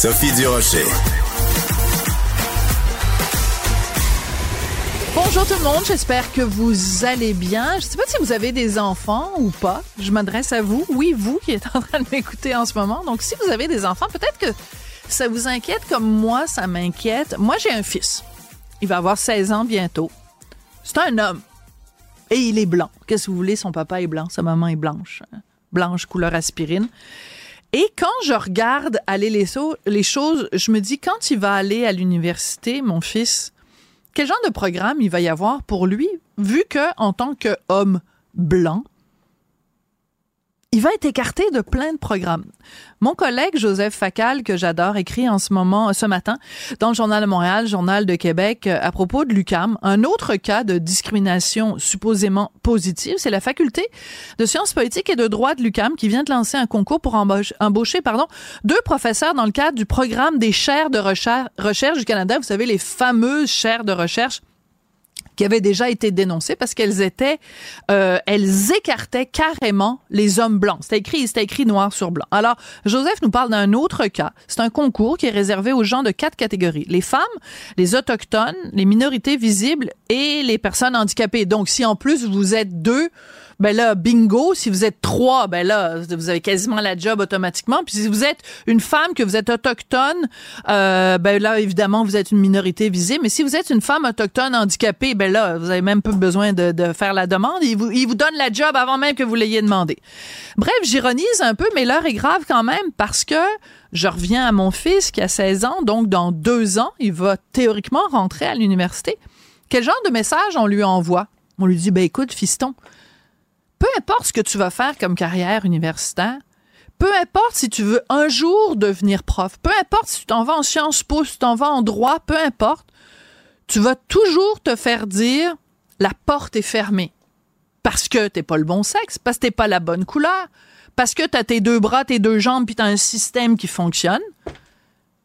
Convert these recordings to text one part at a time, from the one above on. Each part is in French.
Sophie Durocher. Bonjour tout le monde, j'espère que vous allez bien. Je ne sais pas si vous avez des enfants ou pas. Je m'adresse à vous, oui, vous qui êtes en train de m'écouter en ce moment. Donc si vous avez des enfants, peut-être que ça vous inquiète comme moi, ça m'inquiète. Moi, j'ai un fils. Il va avoir 16 ans bientôt. C'est un homme. Et il est blanc. Qu'est-ce que vous voulez? Son papa est blanc, sa maman est blanche. Blanche couleur aspirine. Et quand je regarde aller les, les choses, je me dis, quand il va aller à l'université, mon fils, quel genre de programme il va y avoir pour lui, vu que en tant qu'homme blanc, il va être écarté de plein de programmes. Mon collègue Joseph Facal, que j'adore, écrit en ce moment, ce matin, dans le Journal de Montréal, Journal de Québec, euh, à propos de l'UCAM, un autre cas de discrimination supposément positive, c'est la faculté de sciences politiques et de droit de l'UCAM qui vient de lancer un concours pour embaucher, pardon, deux professeurs dans le cadre du programme des chaires de recherche, recherche du Canada. Vous savez, les fameuses chaires de recherche qui avaient déjà été dénoncées parce qu'elles étaient, euh, elles écartaient carrément les hommes blancs. C'était écrit, c'était écrit noir sur blanc. Alors, Joseph nous parle d'un autre cas. C'est un concours qui est réservé aux gens de quatre catégories les femmes, les autochtones, les minorités visibles et les personnes handicapées. Donc, si en plus vous êtes deux ben là, bingo. Si vous êtes trois, ben là, vous avez quasiment la job automatiquement. Puis si vous êtes une femme, que vous êtes autochtone, euh, ben là, évidemment, vous êtes une minorité visible. Mais si vous êtes une femme autochtone handicapée, ben là, vous avez même peu besoin de, faire la demande. Il vous, il vous donne la job avant même que vous l'ayez demandé. Bref, j'ironise un peu, mais l'heure est grave quand même parce que je reviens à mon fils qui a 16 ans, donc dans deux ans, il va théoriquement rentrer à l'université. Quel genre de message on lui envoie? On lui dit, ben écoute, fiston, peu importe ce que tu vas faire comme carrière universitaire, peu importe si tu veux un jour devenir prof, peu importe si tu t'en vas en Sciences Po, si tu t'en vas en droit, peu importe, tu vas toujours te faire dire la porte est fermée. Parce que t'es pas le bon sexe, parce que t'es pas la bonne couleur, parce que t'as tes deux bras, tes deux jambes, puis t'as un système qui fonctionne,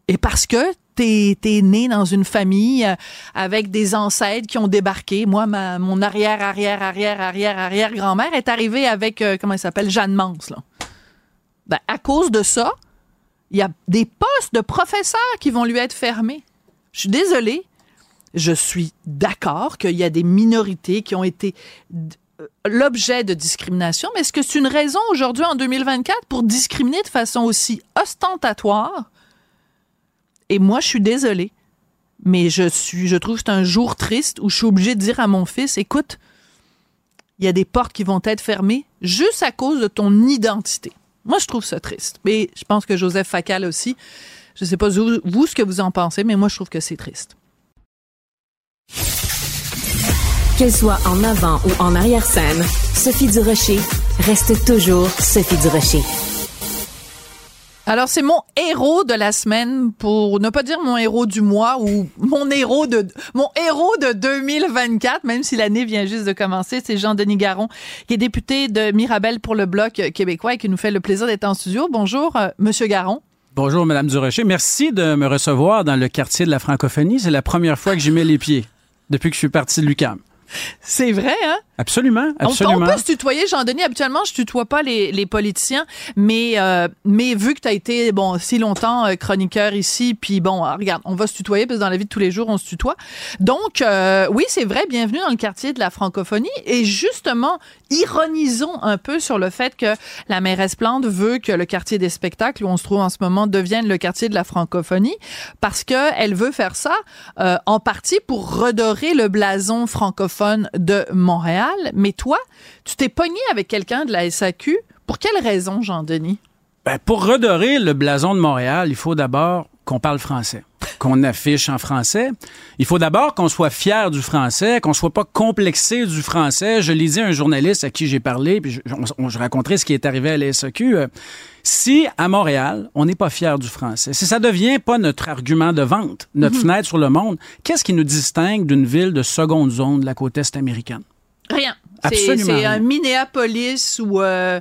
et parce que t'es es né dans une famille euh, avec des ancêtres qui ont débarqué. Moi, ma, mon arrière, arrière, arrière, arrière, arrière grand-mère est arrivée avec, euh, comment elle s'appelle, Jeanne Mans. Là. Ben, à cause de ça, il y a des postes de professeurs qui vont lui être fermés. Je suis désolée. Je suis d'accord qu'il y a des minorités qui ont été euh, l'objet de discrimination, mais est-ce que c'est une raison aujourd'hui en 2024 pour discriminer de façon aussi ostentatoire et moi, je suis désolée, mais je suis, je trouve que c'est un jour triste où je suis obligée de dire à mon fils, écoute, il y a des portes qui vont être fermées juste à cause de ton identité. Moi, je trouve ça triste. Mais je pense que Joseph Facal aussi. Je ne sais pas vous, ce que vous en pensez, mais moi, je trouve que c'est triste. Qu'elle soit en avant ou en arrière-scène, Sophie Durocher reste toujours Sophie Durocher. Alors, c'est mon héros de la semaine, pour ne pas dire mon héros du mois ou mon héros de, mon héros de 2024, même si l'année vient juste de commencer. C'est Jean-Denis Garon, qui est député de Mirabel pour le Bloc québécois et qui nous fait le plaisir d'être en studio. Bonjour, euh, Monsieur Garon. Bonjour, Madame Durocher. Merci de me recevoir dans le quartier de la francophonie. C'est la première fois que j'y mets les pieds depuis que je suis parti de l'UCAM. C'est vrai, hein? Absolument, absolument. On, peut se tutoyer, Jean-Denis. Habituellement, je tutoie pas les, les politiciens, mais, euh, mais vu que tu as été bon si longtemps euh, chroniqueur ici, puis bon, ah, regarde, on va se tutoyer parce que dans la vie de tous les jours, on se tutoie. Donc, euh, oui, c'est vrai, bienvenue dans le quartier de la francophonie. Et justement, ironisons un peu sur le fait que la mairesse Plante veut que le quartier des spectacles, où on se trouve en ce moment, devienne le quartier de la francophonie, parce qu'elle veut faire ça en partie pour redorer le blason francophone de Montréal mais toi, tu t'es pogné avec quelqu'un de la SAQ. Pour quelle raison, Jean-Denis? Ben, pour redorer le blason de Montréal, il faut d'abord qu'on parle français, qu'on affiche en français. Il faut d'abord qu'on soit fier du français, qu'on soit pas complexé du français. Je lisais un journaliste à qui j'ai parlé, puis je, je, raconterai ce qui est arrivé à la SAQ. Si à Montréal, on n'est pas fier du français, si ça devient pas notre argument de vente, notre fenêtre sur le monde, qu'est-ce qui nous distingue d'une ville de seconde zone de la côte est américaine? Rien. C'est Absolument c'est un. Minneapolis ou euh,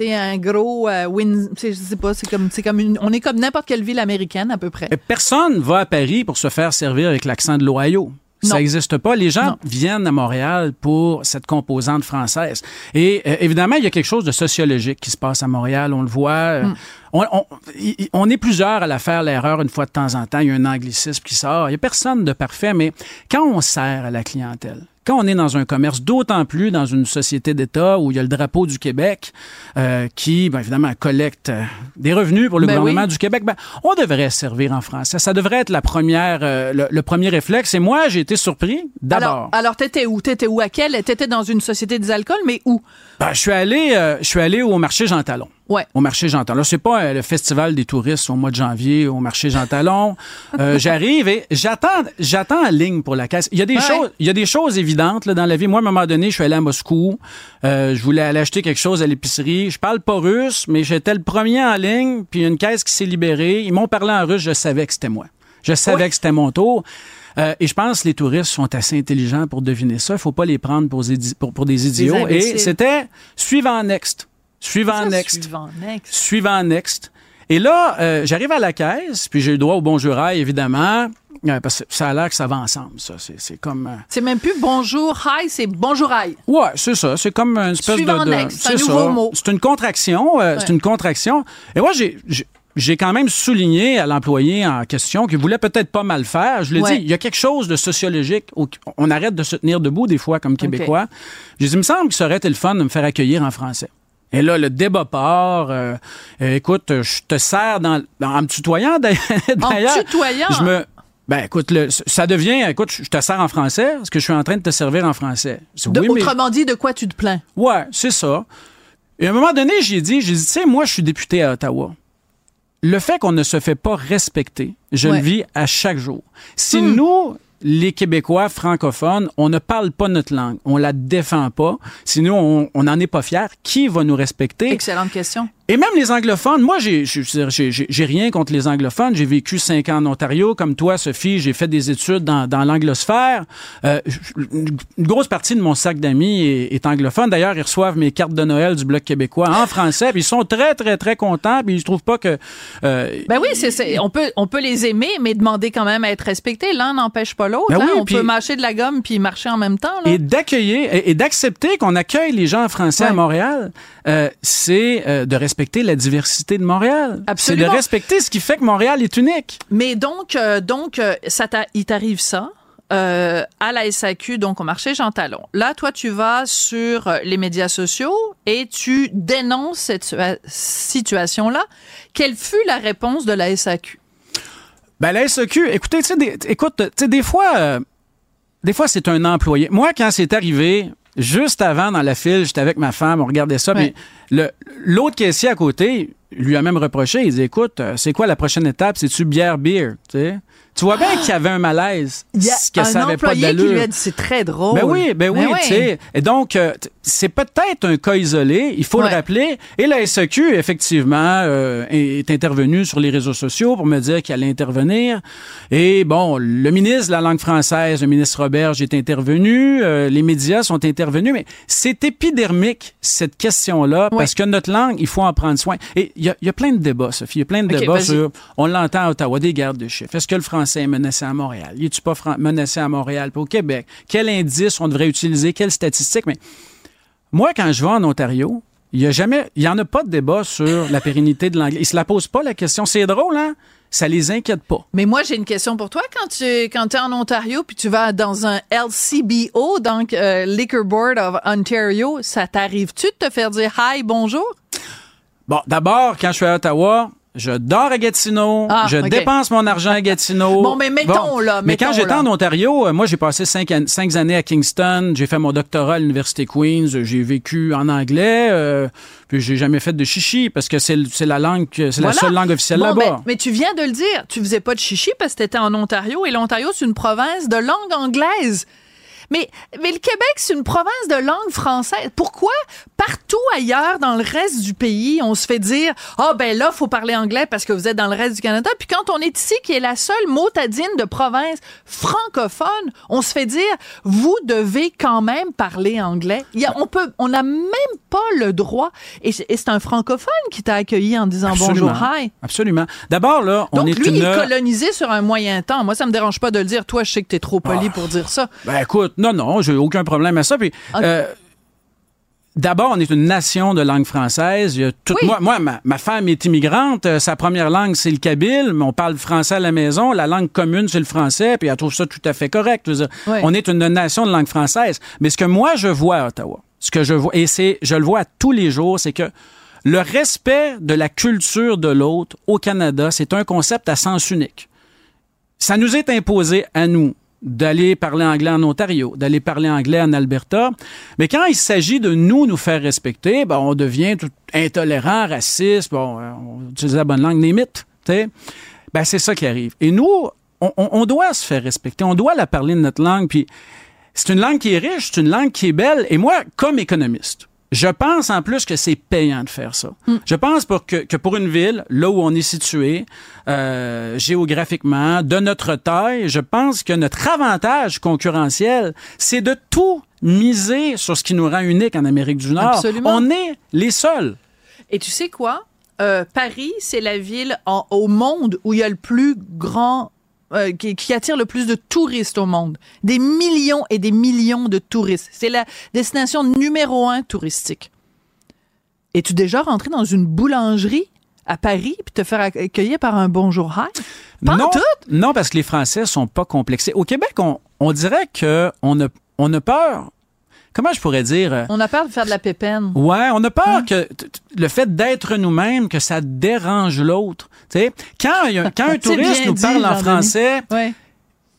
un gros euh, Win- je sais pas, c'est comme c'est comme une, on est comme n'importe quelle ville américaine à peu près. Personne va à Paris pour se faire servir avec l'accent de l'Ohio. Non. Ça n'existe pas. Les gens Non. viennent à Montréal pour cette composante française. Et euh, évidemment, il y a quelque chose de sociologique qui se passe à Montréal. On le voit. euh, Hmm. on, on- y- y- on est plusieurs à la faire l'erreur une fois de temps en temps. Il y a un anglicisme qui sort. Il n'y a personne de parfait, mais quand on sert à la clientèle, quand on est dans un commerce, d'autant plus dans une société d'État où il y a le drapeau du Québec euh, qui, bien évidemment, collecte euh, des revenus pour le Ben gouvernement oui. du Québec, ben, on devrait servir en français. Ça devrait être la première, euh, le, le premier réflexe. Et moi, j'ai été surpris d'abord. Alors, alors t'étais où? T'étais où à quel? T'étais dans une société des alcools, mais où? Ben, je suis allé, euh, je suis allé au marché Jean Talon. Ouais. Au marché Jean Talon. Là, c'est pas euh, le festival des touristes au mois de janvier au marché Jean Talon. Euh, J'arrive et j'attends, j'attends en ligne pour la caisse. Il y a des Ouais. choses, il y a des choses évidentes là, dans la vie. Moi, à un moment donné, je suis allé à Moscou. Je voulais aller acheter quelque chose à l'épicerie. Je parle pas russe, mais j'étais le premier en ligne. Puis il y a une caisse qui s'est libérée. Ils m'ont parlé en russe. Je savais que c'était moi. Je savais que c'était mon tour. Euh, et je pense que les touristes sont assez intelligents pour deviner ça. Il faut pas les prendre pour, des- pour, pour des idiots. et c'était suivant next. Suivant Ça, next. Suivant next. Suivant next. Et là, euh, j'arrive à la caisse, puis j'ai le droit au bonjour évidemment. euh, parce que ça a l'air que ça va ensemble, ça. C'est comme. euh, C'est même plus bonjour, hi, c'est bonjour, hi. Ouais, c'est ça. C'est comme une espèce Suivant de. de- next, c'est un nouveau ça. mot. C'est une contraction. euh, C'est une contraction. Et moi, j'ai. J'ai- quand même souligné à l'employé en question qu'il voulait peut-être pas mal faire. Je lui ai Ouais. dit, il y a quelque chose de sociologique. au- On arrête de se tenir debout des fois comme Québécois. J'ai dit, il me semble que ça aurait été le fun de me faire accueillir en français. Et là, le débat part. euh, euh, écoute, je te sers dans, en me tutoyant d'ailleurs. En tutoyant? Je me, ben écoute, le- ça devient, écoute, je te sers en français parce que je suis en train de te servir en français. De- mais- Autrement dit, de quoi tu te plains? Ouais, c'est ça. Et à un moment donné, j'ai dit, j'ai dit, tu sais, moi, je suis député à Ottawa. Le fait qu'on ne se fait pas respecter, je Ouais. le vis à chaque jour. Si Hmm. nous, les Québécois francophones, on ne parle pas notre langue, on la défend pas, si nous, on n'en est pas fiers, qui va nous respecter? Excellente question. Et même les anglophones, moi, j'ai- rien contre les anglophones. J'ai vécu cinq ans en Ontario. Comme toi, Sophie, j'ai fait des études dans, dans l'anglosphère. Euh, une grosse partie de mon sac d'amis est, est anglophone. D'ailleurs, ils reçoivent mes cartes de Noël du Bloc québécois en français. Puis ils sont très, très, très contents. Puis ils trouvent pas que... euh, Ben oui, c'est, c'est- on, peut, on peut les aimer, mais demander quand même à être respecté. L'un n'empêche pas l'autre. Ben hein? oui, on puis- peut mâcher de la gomme puis marcher en même temps. Là. Et d'accueillir et, et d'accepter qu'on accueille les gens français à. Montréal, euh, c'est euh, de respecter la diversité de Montréal. C'est de Absolument. respecter ce qui fait que Montréal est unique. Mais donc, euh, donc ça il t'arrive ça euh, à la SAQ, donc au marché Jean Talon. Là, toi, tu vas sur les médias sociaux et tu dénonces cette situa- situation-là. Quelle fut la réponse de la SAQ? Ben, la SEQ, écoutez, tu sais, écoute, tu sais, des fois, euh, des fois, c'est un employé. Moi, quand c'est arrivé, juste avant, dans la file, j'étais avec ma femme, on regardait ça, puis le- l'autre caissier à côté lui a même reproché, il dit, écoute, euh, c'est quoi la prochaine étape? C'est-tu bière, beer, tu sais? Tu vois bien qu'il y avait un malaise. Il y a que un ça avait pas employé qui lui a dit, c'est très drôle. Ben oui, ben oui, Ben tu sais. Et donc, euh, c'est peut-être un cas isolé, il faut Ouais. le rappeler. Et la SAQ, effectivement, euh, est intervenue sur les réseaux sociaux pour me dire qu'elle allait intervenir. Et bon, le ministre de la langue française, le ministre Roberge, est intervenu. euh, les médias sont intervenus. Mais c'est épidermique, cette question-là, Ouais. parce que notre langue, il faut en prendre soin. Et il y, a- il y a plein de débats, Sophie. Il y a plein de débats sur... On l'entend à Ottawa, des gardes de chiffres. Est-ce que le français est menacé à Montréal? Y est-tu pas menacé à Montréal? Puis au Québec? Quel indice on devrait utiliser? Quelles statistiques? Mais moi, quand je vais en Ontario, il y a jamais, il y en a pas de débat sur la pérennité de l'anglais. Ils se la posent pas, la question. C'est drôle, hein? Ça les inquiète pas. Mais moi, j'ai une question pour toi. Quand tu quand es en Ontario puis tu vas dans un LCBO, donc euh, Liquor Board of Ontario, ça t'arrive-tu de te faire dire hi, bonjour? Bon, d'abord, quand je suis à Ottawa, je dors à Gatineau, Ah, je dépense mon argent à Gatineau. Bon, mais mettons, là, Mais quand j'étais en Ontario, euh, moi, j'ai passé cinq, an- cinq années à Kingston, j'ai fait mon doctorat à l'Université Queen's, euh, j'ai vécu en anglais, euh, puis j'ai jamais fait de chichi parce que c'est la langue, c'est la seule langue officielle Bon, là-bas. ben, mais tu viens de le dire, tu faisais pas de chichi parce que tu étais en Ontario et l'Ontario, c'est une province de langue anglaise. Mais, mais le Québec, c'est une province de langue française. Pourquoi? Partout ailleurs dans le reste du pays, on se fait dire ah oh, ben là faut parler anglais parce que vous êtes dans le reste du Canada. Puis quand on est ici, qui est la seule motadine de province francophone, on se fait dire vous devez quand même parler anglais. Il y a, on peut, on n'a même pas le droit. Et, c'est un francophone qui t'a accueilli en disant Absolument. bonjour, hi. Absolument. D'abord là, on Donc est lui, une il est colonisé sur un moyen temps. Moi, ça me dérange pas de le dire. Toi, je sais que t'es trop poli Ah. pour dire ça. Ben écoute, non, non, j'ai aucun problème à ça. Puis, euh, D'abord, on est une nation de langue française. Il y a tout- Oui. Moi, moi ma, ma femme est immigrante. Euh, sa première langue, c'est le kabyle, mais on parle français à la maison. La langue commune, c'est le français, puis elle trouve ça tout à fait correct. Dire, Oui. On est une nation de langue française. Mais ce que moi, je vois à Ottawa, ce que je vois, et c'est, je le vois tous les jours, c'est que le respect de la culture de l'autre au Canada, c'est un concept à sens unique ça nous est imposé à nous d'aller parler anglais en Ontario, d'aller parler anglais en Alberta. Mais quand il s'agit de nous nous faire respecter, ben, on devient tout intolérant, raciste, bon, euh, on utilise la bonne langue, limite. Ben, c'est ça qui arrive. Et nous, on- on doit se faire respecter, on doit la parler de notre langue. Puis c'est une langue qui est riche, c'est une langue qui est belle. Et moi, comme économiste, je pense en plus que c'est payant de faire ça. Je pense pour que, que pour une ville, là où on est situé, euh, géographiquement, de notre taille, je pense que notre avantage concurrentiel, c'est de tout miser sur ce qui nous rend unique en Amérique du Nord. Absolument. On est les seuls. Et tu sais quoi? Euh, Paris, c'est la ville en- au monde où il y a le plus grand, euh, qui, qui attire le plus de touristes au monde. Des millions et des millions de touristes. C'est la destination numéro un touristique. Es-tu déjà rentré dans une boulangerie à Paris puis te faire accueillir par un bonjour hi? Pas en non, tout? non, parce que les Français sont pas complexés. Au Québec, on, on dirait que on a, on a peur. Comment je pourrais dire? euh, On a peur de faire de la pépène. Ouais, on a peur Hein? que le fait d'être nous-mêmes, que ça dérange l'autre. Tu sais, quand, il y a- quand un touriste nous dit, parle en français Ouais.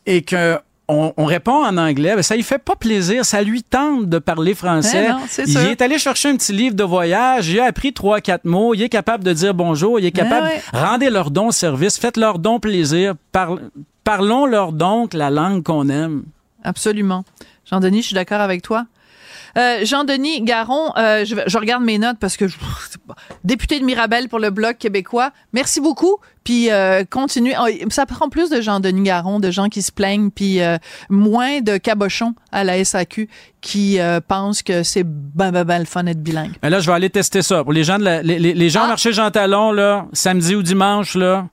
et que on, on répond en anglais, ben ça lui fait pas plaisir. Ça lui tente de parler français. Eh non, il est allé chercher un petit livre de voyage. Il a appris trois, quatre mots. Il est capable de dire bonjour. Il est capable. ouais. Rendez leur don service. Faites leur don plaisir. Parl- parlons leur donc la langue qu'on aime. Absolument. Jean-Denis, je suis d'accord avec toi. Euh, Jean-Denis Garon, euh, je, je regarde mes notes parce que je, député de Mirabel pour le Bloc québécois. Merci beaucoup. Puis euh, continue. Oh, ça prend plus de Jean-Denis Garon, de gens qui se plaignent, puis euh, moins de cabochons à la SAQ qui euh, pensent que c'est ben, ben, ben le fun d'être bilingue. Mais là, je vais aller tester ça. Pour les gens, de la- les, les- les gens Ah. au marché Jean Talon, là, samedi ou dimanche, là,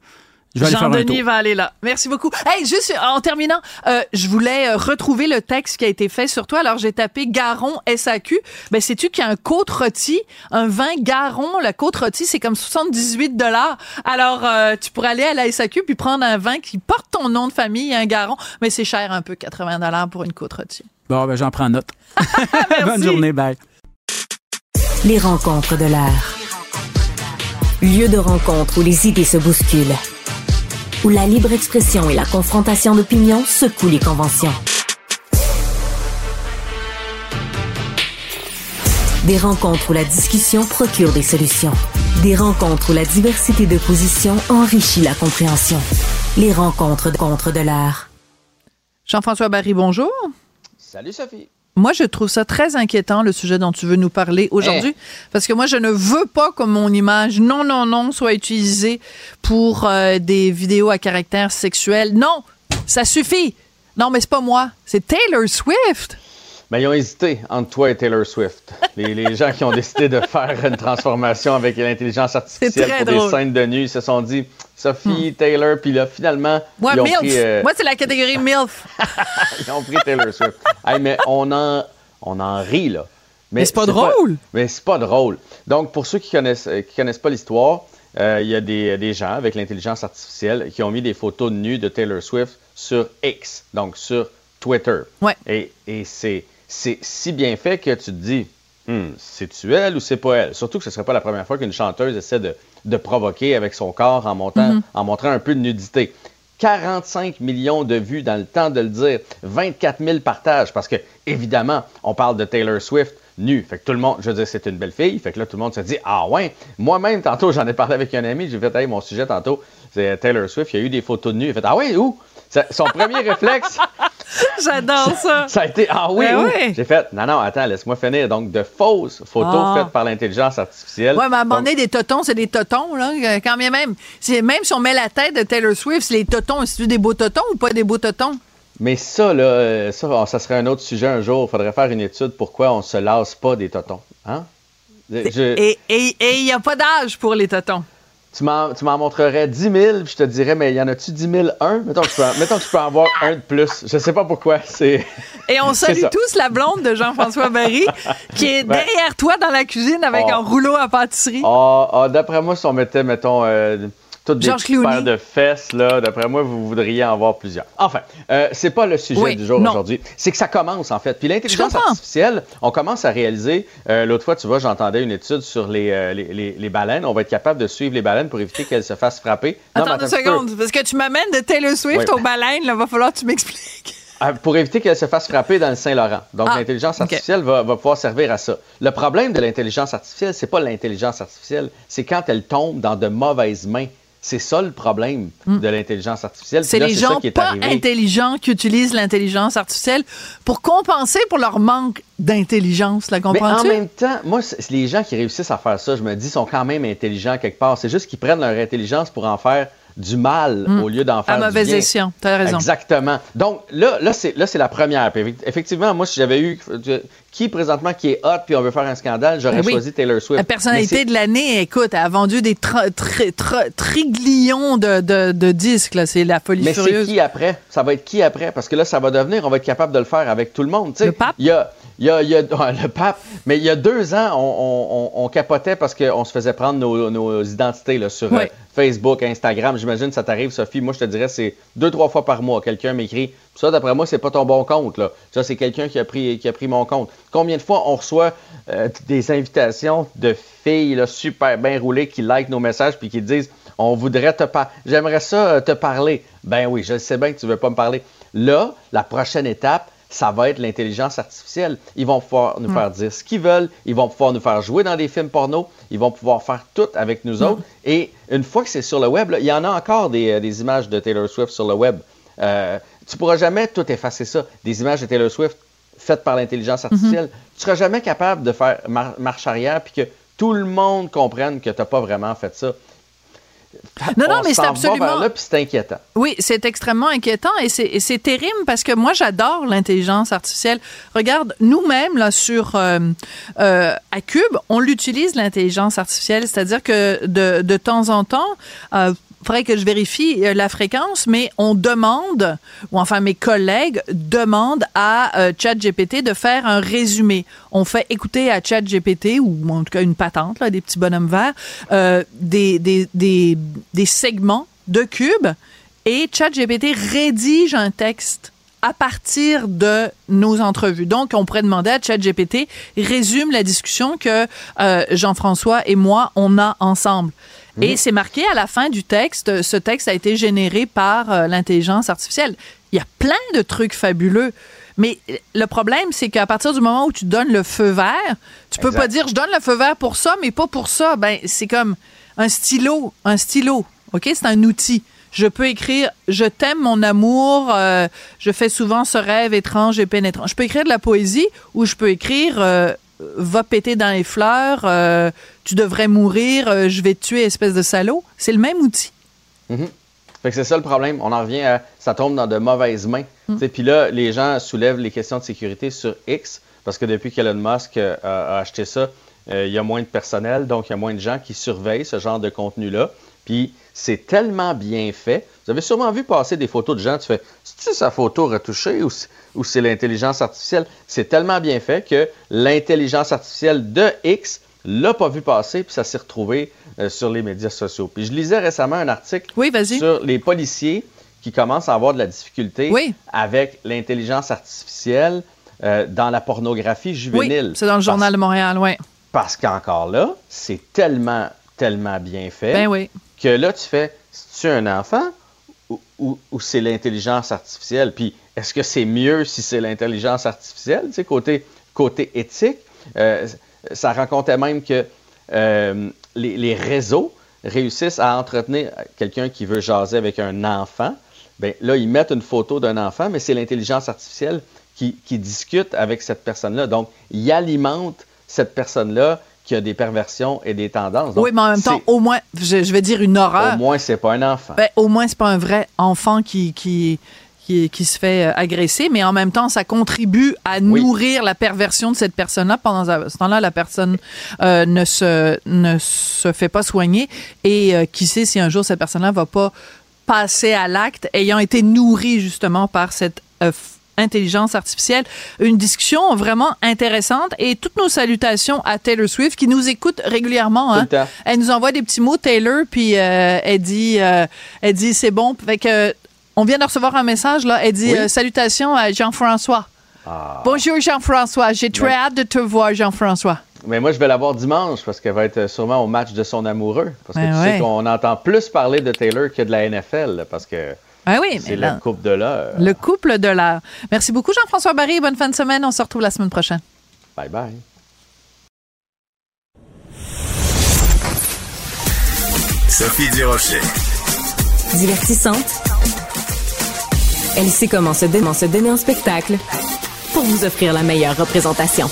Jean-Denis va aller là. Merci beaucoup. Hey, juste en terminant, euh, je voulais euh, retrouver le texte qui a été fait sur toi. Alors, j'ai tapé Garon SAQ. Ben, sais-tu qu'il y a un côte rôti, un vin Garon? La côte rôti, c'est comme 78 dollars. Alors, euh, tu pourrais aller à la SAQ puis prendre un vin qui porte ton nom de famille, un Garon. Mais c'est cher un peu, 80 dollars pour une côte rôti. Bon, ben, j'en prends note. Bonne journée, bye. Les rencontres de l'heure. Lieu de rencontre où les idées se bousculent. Où la libre expression et la confrontation d'opinions secouent les conventions. Des rencontres où la discussion procure des solutions. Des rencontres où la diversité de positions enrichit la compréhension. Les rencontres de contre de l'heure. Jean-François Barry, bonjour. Salut Sophie. Moi, je trouve ça très inquiétant, le sujet dont tu veux nous parler aujourd'hui, parce que moi, je ne veux pas que mon image, non, non, non, soit utilisée pour euh, des vidéos à caractère sexuel. Non, ça suffit. Non, mais c'est pas moi, c'est Taylor Swift. Ben, ils ont hésité entre toi et Taylor Swift. Les, les gens qui ont décidé de faire une transformation avec l'intelligence artificielle pour drôle. Hmm. des scènes de nu, ils se sont dit Sophie, Taylor, puis là, finalement, Moi, ils, ont MILF. pris, euh, Moi, c'est la catégorie MILF. ils ont pris Taylor Swift. Hey, mais on en, on en rit, là. Mais c'est pas drôle. mais c'est pas drôle. Donc, pour ceux qui connaissent, euh, qui connaissent pas l'histoire, euh, il y a des, des gens avec l'intelligence artificielle qui ont mis des photos de nus de Taylor Swift sur X, donc sur Twitter. Ouais. Et, et c'est, c'est si bien fait que tu te dis, Hmm, c'est-tu elle ou c'est pas elle? Surtout que ce serait pas la première fois qu'une chanteuse essaie de, de provoquer avec son corps en, montant, en montrant un peu de nudité. 45 millions de vues dans le temps de le dire, 24 000 partages, parce que, évidemment, on parle de Taylor Swift nue. Fait que tout le monde, je veux dire, c'est une belle fille. Fait que là, tout le monde se dit, ah ouais. Moi-même, tantôt, j'en ai parlé avec un ami, j'ai fait, hey, mon sujet tantôt, c'est Taylor Swift, il y a eu des photos de nue. Il a fait, ah ouais, où? Son premier réflexe, J'adore ça. Ça a été. Ah oui, Ben oui. oui. J'ai fait. Non, non, attends, laisse-moi finir. Donc, de fausses photos Ah. faites par l'intelligence artificielle. Ouais, mais à un moment donné, des totons, c'est des totons, là. euh, Quand même. C'est- Même si on met la tête de Taylor Swift, c'est les totons. C'est-tu des beaux totons ou pas des beaux totons? Mais ça, là, euh, ça, ça serait un autre sujet un jour. Il faudrait faire une étude pourquoi on se lasse pas des totons. Hein? Je- Et il et, il n'y a pas d'âge pour les totons. Tu m'en tu m'en montrerais 10 000, puis je te dirais, mais y en a-tu 10 000 un? Mettons que, je peux, en- mettons que peux en avoir un de plus. Je sais pas pourquoi. C'est. Et on salue tous la blonde de Jean-François Barry qui est derrière toi dans la cuisine avec Oh. un rouleau à pâtisserie. Ah, d'après moi, si on mettait, mettons, euh, toutes des paires de fesses, là, d'après moi, vous voudriez en avoir plusieurs. Enfin, euh, c'est pas le sujet Oui, du jour aujourd'hui. C'est que ça commence, en fait. Puis l'intelligence artificielle, on commence à réaliser. euh, L'autre fois, tu vois, j'entendais une étude sur les, euh, les, les- les baleines. On va être capable de suivre les baleines pour éviter qu'elles se fassent frapper. Non, mais Attends une seconde, parce que tu m'amènes de Taylor Swift Oui. aux baleines, là, va falloir que tu m'expliques. Ah, Pour éviter qu'elle se fasse frapper dans le Saint-Laurent. Donc, Ah, l'intelligence artificielle va, va pouvoir servir à ça. Le problème de l'intelligence artificielle, c'est pas l'intelligence artificielle, c'est quand elle tombe dans de mauvaises mains. C'est ça le problème de l'intelligence artificielle. Hmm. C'est les ça gens qui est pas arrivé. intelligents qui utilisent l'intelligence artificielle pour compenser pour leur manque d'intelligence, la Mais en comprends-tu? même temps, moi, les gens qui réussissent à faire ça, je me dis, sont quand même intelligents quelque part. C'est juste qu'ils prennent leur intelligence pour en faire du mal au lieu d'en faire Hmm. À du mauvais bien. t'as raison. Exactement. Donc là, là c'est là c'est la première. Effectivement, moi si j'avais eu qui présentement qui est hot puis on veut faire un scandale, j'aurais Ben oui. choisi Taylor Swift. La Mais personnalité c'est- de l'année, écoute, elle a vendu des triglions de, de- de disques. C'est la folie Mais c'est furieuse. qui après? Ça va être qui après? Parce que là, ça va devenir, on va être capable de le faire avec tout le monde. Le pape? Il y a, il y a, il y a- ouais, le pape. Mais il y a deux ans, on, on- on capotait parce qu'on se faisait prendre nos, nos identités là, sur euh, Facebook, Instagram. J'imagine que ça t'arrive, Sophie. Moi, je te dirais, c'est deux, trois fois par mois. Quelqu'un m'écrit. Ça, d'après moi, c'est pas ton bon compte. Là. Ça, c'est quelqu'un qui, a pris- qui a pris mon compte. Combien de fois on reçoit euh, des invitations de filles là, super bien roulées qui like nos messages puis qui disent on voudrait te parler. J'aimerais ça euh, te parler. Ben oui, je sais bien que tu veux pas me parler. Là, la prochaine étape, ça va être l'intelligence artificielle. Ils vont pouvoir nous faire dire ce qu'ils veulent. Ils vont pouvoir nous faire jouer dans des films porno. Ils vont pouvoir faire tout avec nous autres. Et une fois que c'est sur le web, là, il y en a encore des, euh, des images de Taylor Swift sur le web. Euh, tu pourras jamais tout effacer ça. Des images de Taylor Swift faites par l'intelligence artificielle. Tu seras jamais capable de faire mar- marche arrière puis que tout le monde comprenne que tu n'as pas vraiment fait ça. Non, non, On mais c'est absolument- là, puis c'est inquiétant. Oui, c'est extrêmement inquiétant et c'est et c'est terrible parce que moi, j'adore l'intelligence artificielle. Regarde, nous-mêmes, là, sur euh, euh, à Cube, on l'utilise, l'intelligence artificielle, c'est-à-dire que de, de temps en temps, euh, faudrait que je vérifie euh, la fréquence, mais on demande, ou enfin mes collègues demandent à euh, ChatGPT de faire un résumé. On fait écouter à ChatGPT, ou en tout cas une patente, là, des petits bonhommes verts, euh, des, des, des, des segments de Cube et ChatGPT rédige un texte à partir de nos entrevues. Donc, on pourrait demander à ChatGPT résume la discussion que euh, Jean-François et moi on a ensemble. Et c'est marqué à la fin du texte. Ce texte a été généré par euh, l'intelligence artificielle. Il y a plein de trucs fabuleux. Mais le problème, c'est qu'à partir du moment où tu donnes le feu vert, tu peux Exact. pas dire je donne le feu vert pour ça, mais pas pour ça. Ben, c'est comme un stylo, un stylo. OK? C'est un outil. Je peux écrire Je t'aime, mon amour, euh, je fais souvent ce rêve étrange et pénétrant. Je peux écrire de la poésie ou je peux écrire euh, Va péter dans les fleurs, euh, tu devrais mourir, euh, je vais te tuer, espèce de salaud. C'est le même outil. Fait que c'est ça le problème. On en revient à ça tombe dans de mauvaises mains. Mm. Sais, Puis là, les gens soulèvent les questions de sécurité sur X parce que depuis qu'Elon Musk euh, a, acheté ça, euh, il y a moins de personnel, donc il y a moins de gens qui surveillent ce genre de contenu-là. Puis c'est tellement bien fait. Vous avez sûrement vu passer des photos de gens, tu fais, c'est-tu sa photo retouchée ou c'est- ou c'est l'intelligence artificielle? C'est tellement bien fait que l'intelligence artificielle de X l'a pas vu passer, puis ça s'est retrouvé euh, sur les médias sociaux. Puis je lisais récemment un article Oui, sur les policiers qui commencent à avoir de la difficulté Oui. avec l'intelligence artificielle euh, dans la pornographie Oui, juvénile. c'est dans le Journal de Montréal, oui. Parce, qu'encore là, c'est tellement, tellement bien fait Ben que là, tu fais, c'est-tu un enfant? Ou, c'est l'intelligence artificielle? Puis, est-ce que c'est mieux si c'est l'intelligence artificielle, côté, éthique? Euh, ça racontait même que euh, les, réseaux réussissent à entretenir quelqu'un qui veut jaser avec un enfant. ben là, ils mettent une photo d'un enfant, mais c'est l'intelligence artificielle qui, qui discute avec cette personne-là. Donc, il alimente cette personne-là qui a des perversions et des tendances. Donc, oui, mais en même temps, au moins, je, je vais dire une horreur. au moins, c'est pas un enfant. Ben, au moins, c'est pas un vrai enfant qui, qui, qui, qui se fait euh, agresser, mais en même temps, ça contribue à Oui. nourrir la perversion de cette personne-là. Pendant ce temps-là, la personne euh, ne, se, ne se fait pas soigner et euh, qui sait si un jour cette personne-là va pas passer à l'acte ayant été nourrie justement par cette euh, f- intelligence artificielle. Une discussion vraiment intéressante et toutes nos salutations à Taylor Swift qui nous écoute régulièrement. Hein. Elle nous envoie des petits mots, Taylor, puis euh, elle dit, euh, elle dit c'est bon. Fait que, on vient de recevoir un message là. Elle dit Oui. euh, salutations à Jean-François. Ah. Bonjour Jean-François. J'ai très Ouais. hâte de te voir Jean-François. Mais moi, je vais la voir dimanche parce qu'elle va être sûrement au match de son amoureux. Parce que Ben tu ouais. sais qu'on entend plus parler de Taylor que de la NFL parce que Ah oui, mais c'est là, la coupe de l'heure. le couple de l'heure. Merci beaucoup Jean-François Barry. Bonne fin de semaine. On se retrouve la semaine prochaine. Bye bye. Sophie Durocher. Divertissante. Elle sait comment se, comment se donner en spectacle pour vous offrir la meilleure représentation.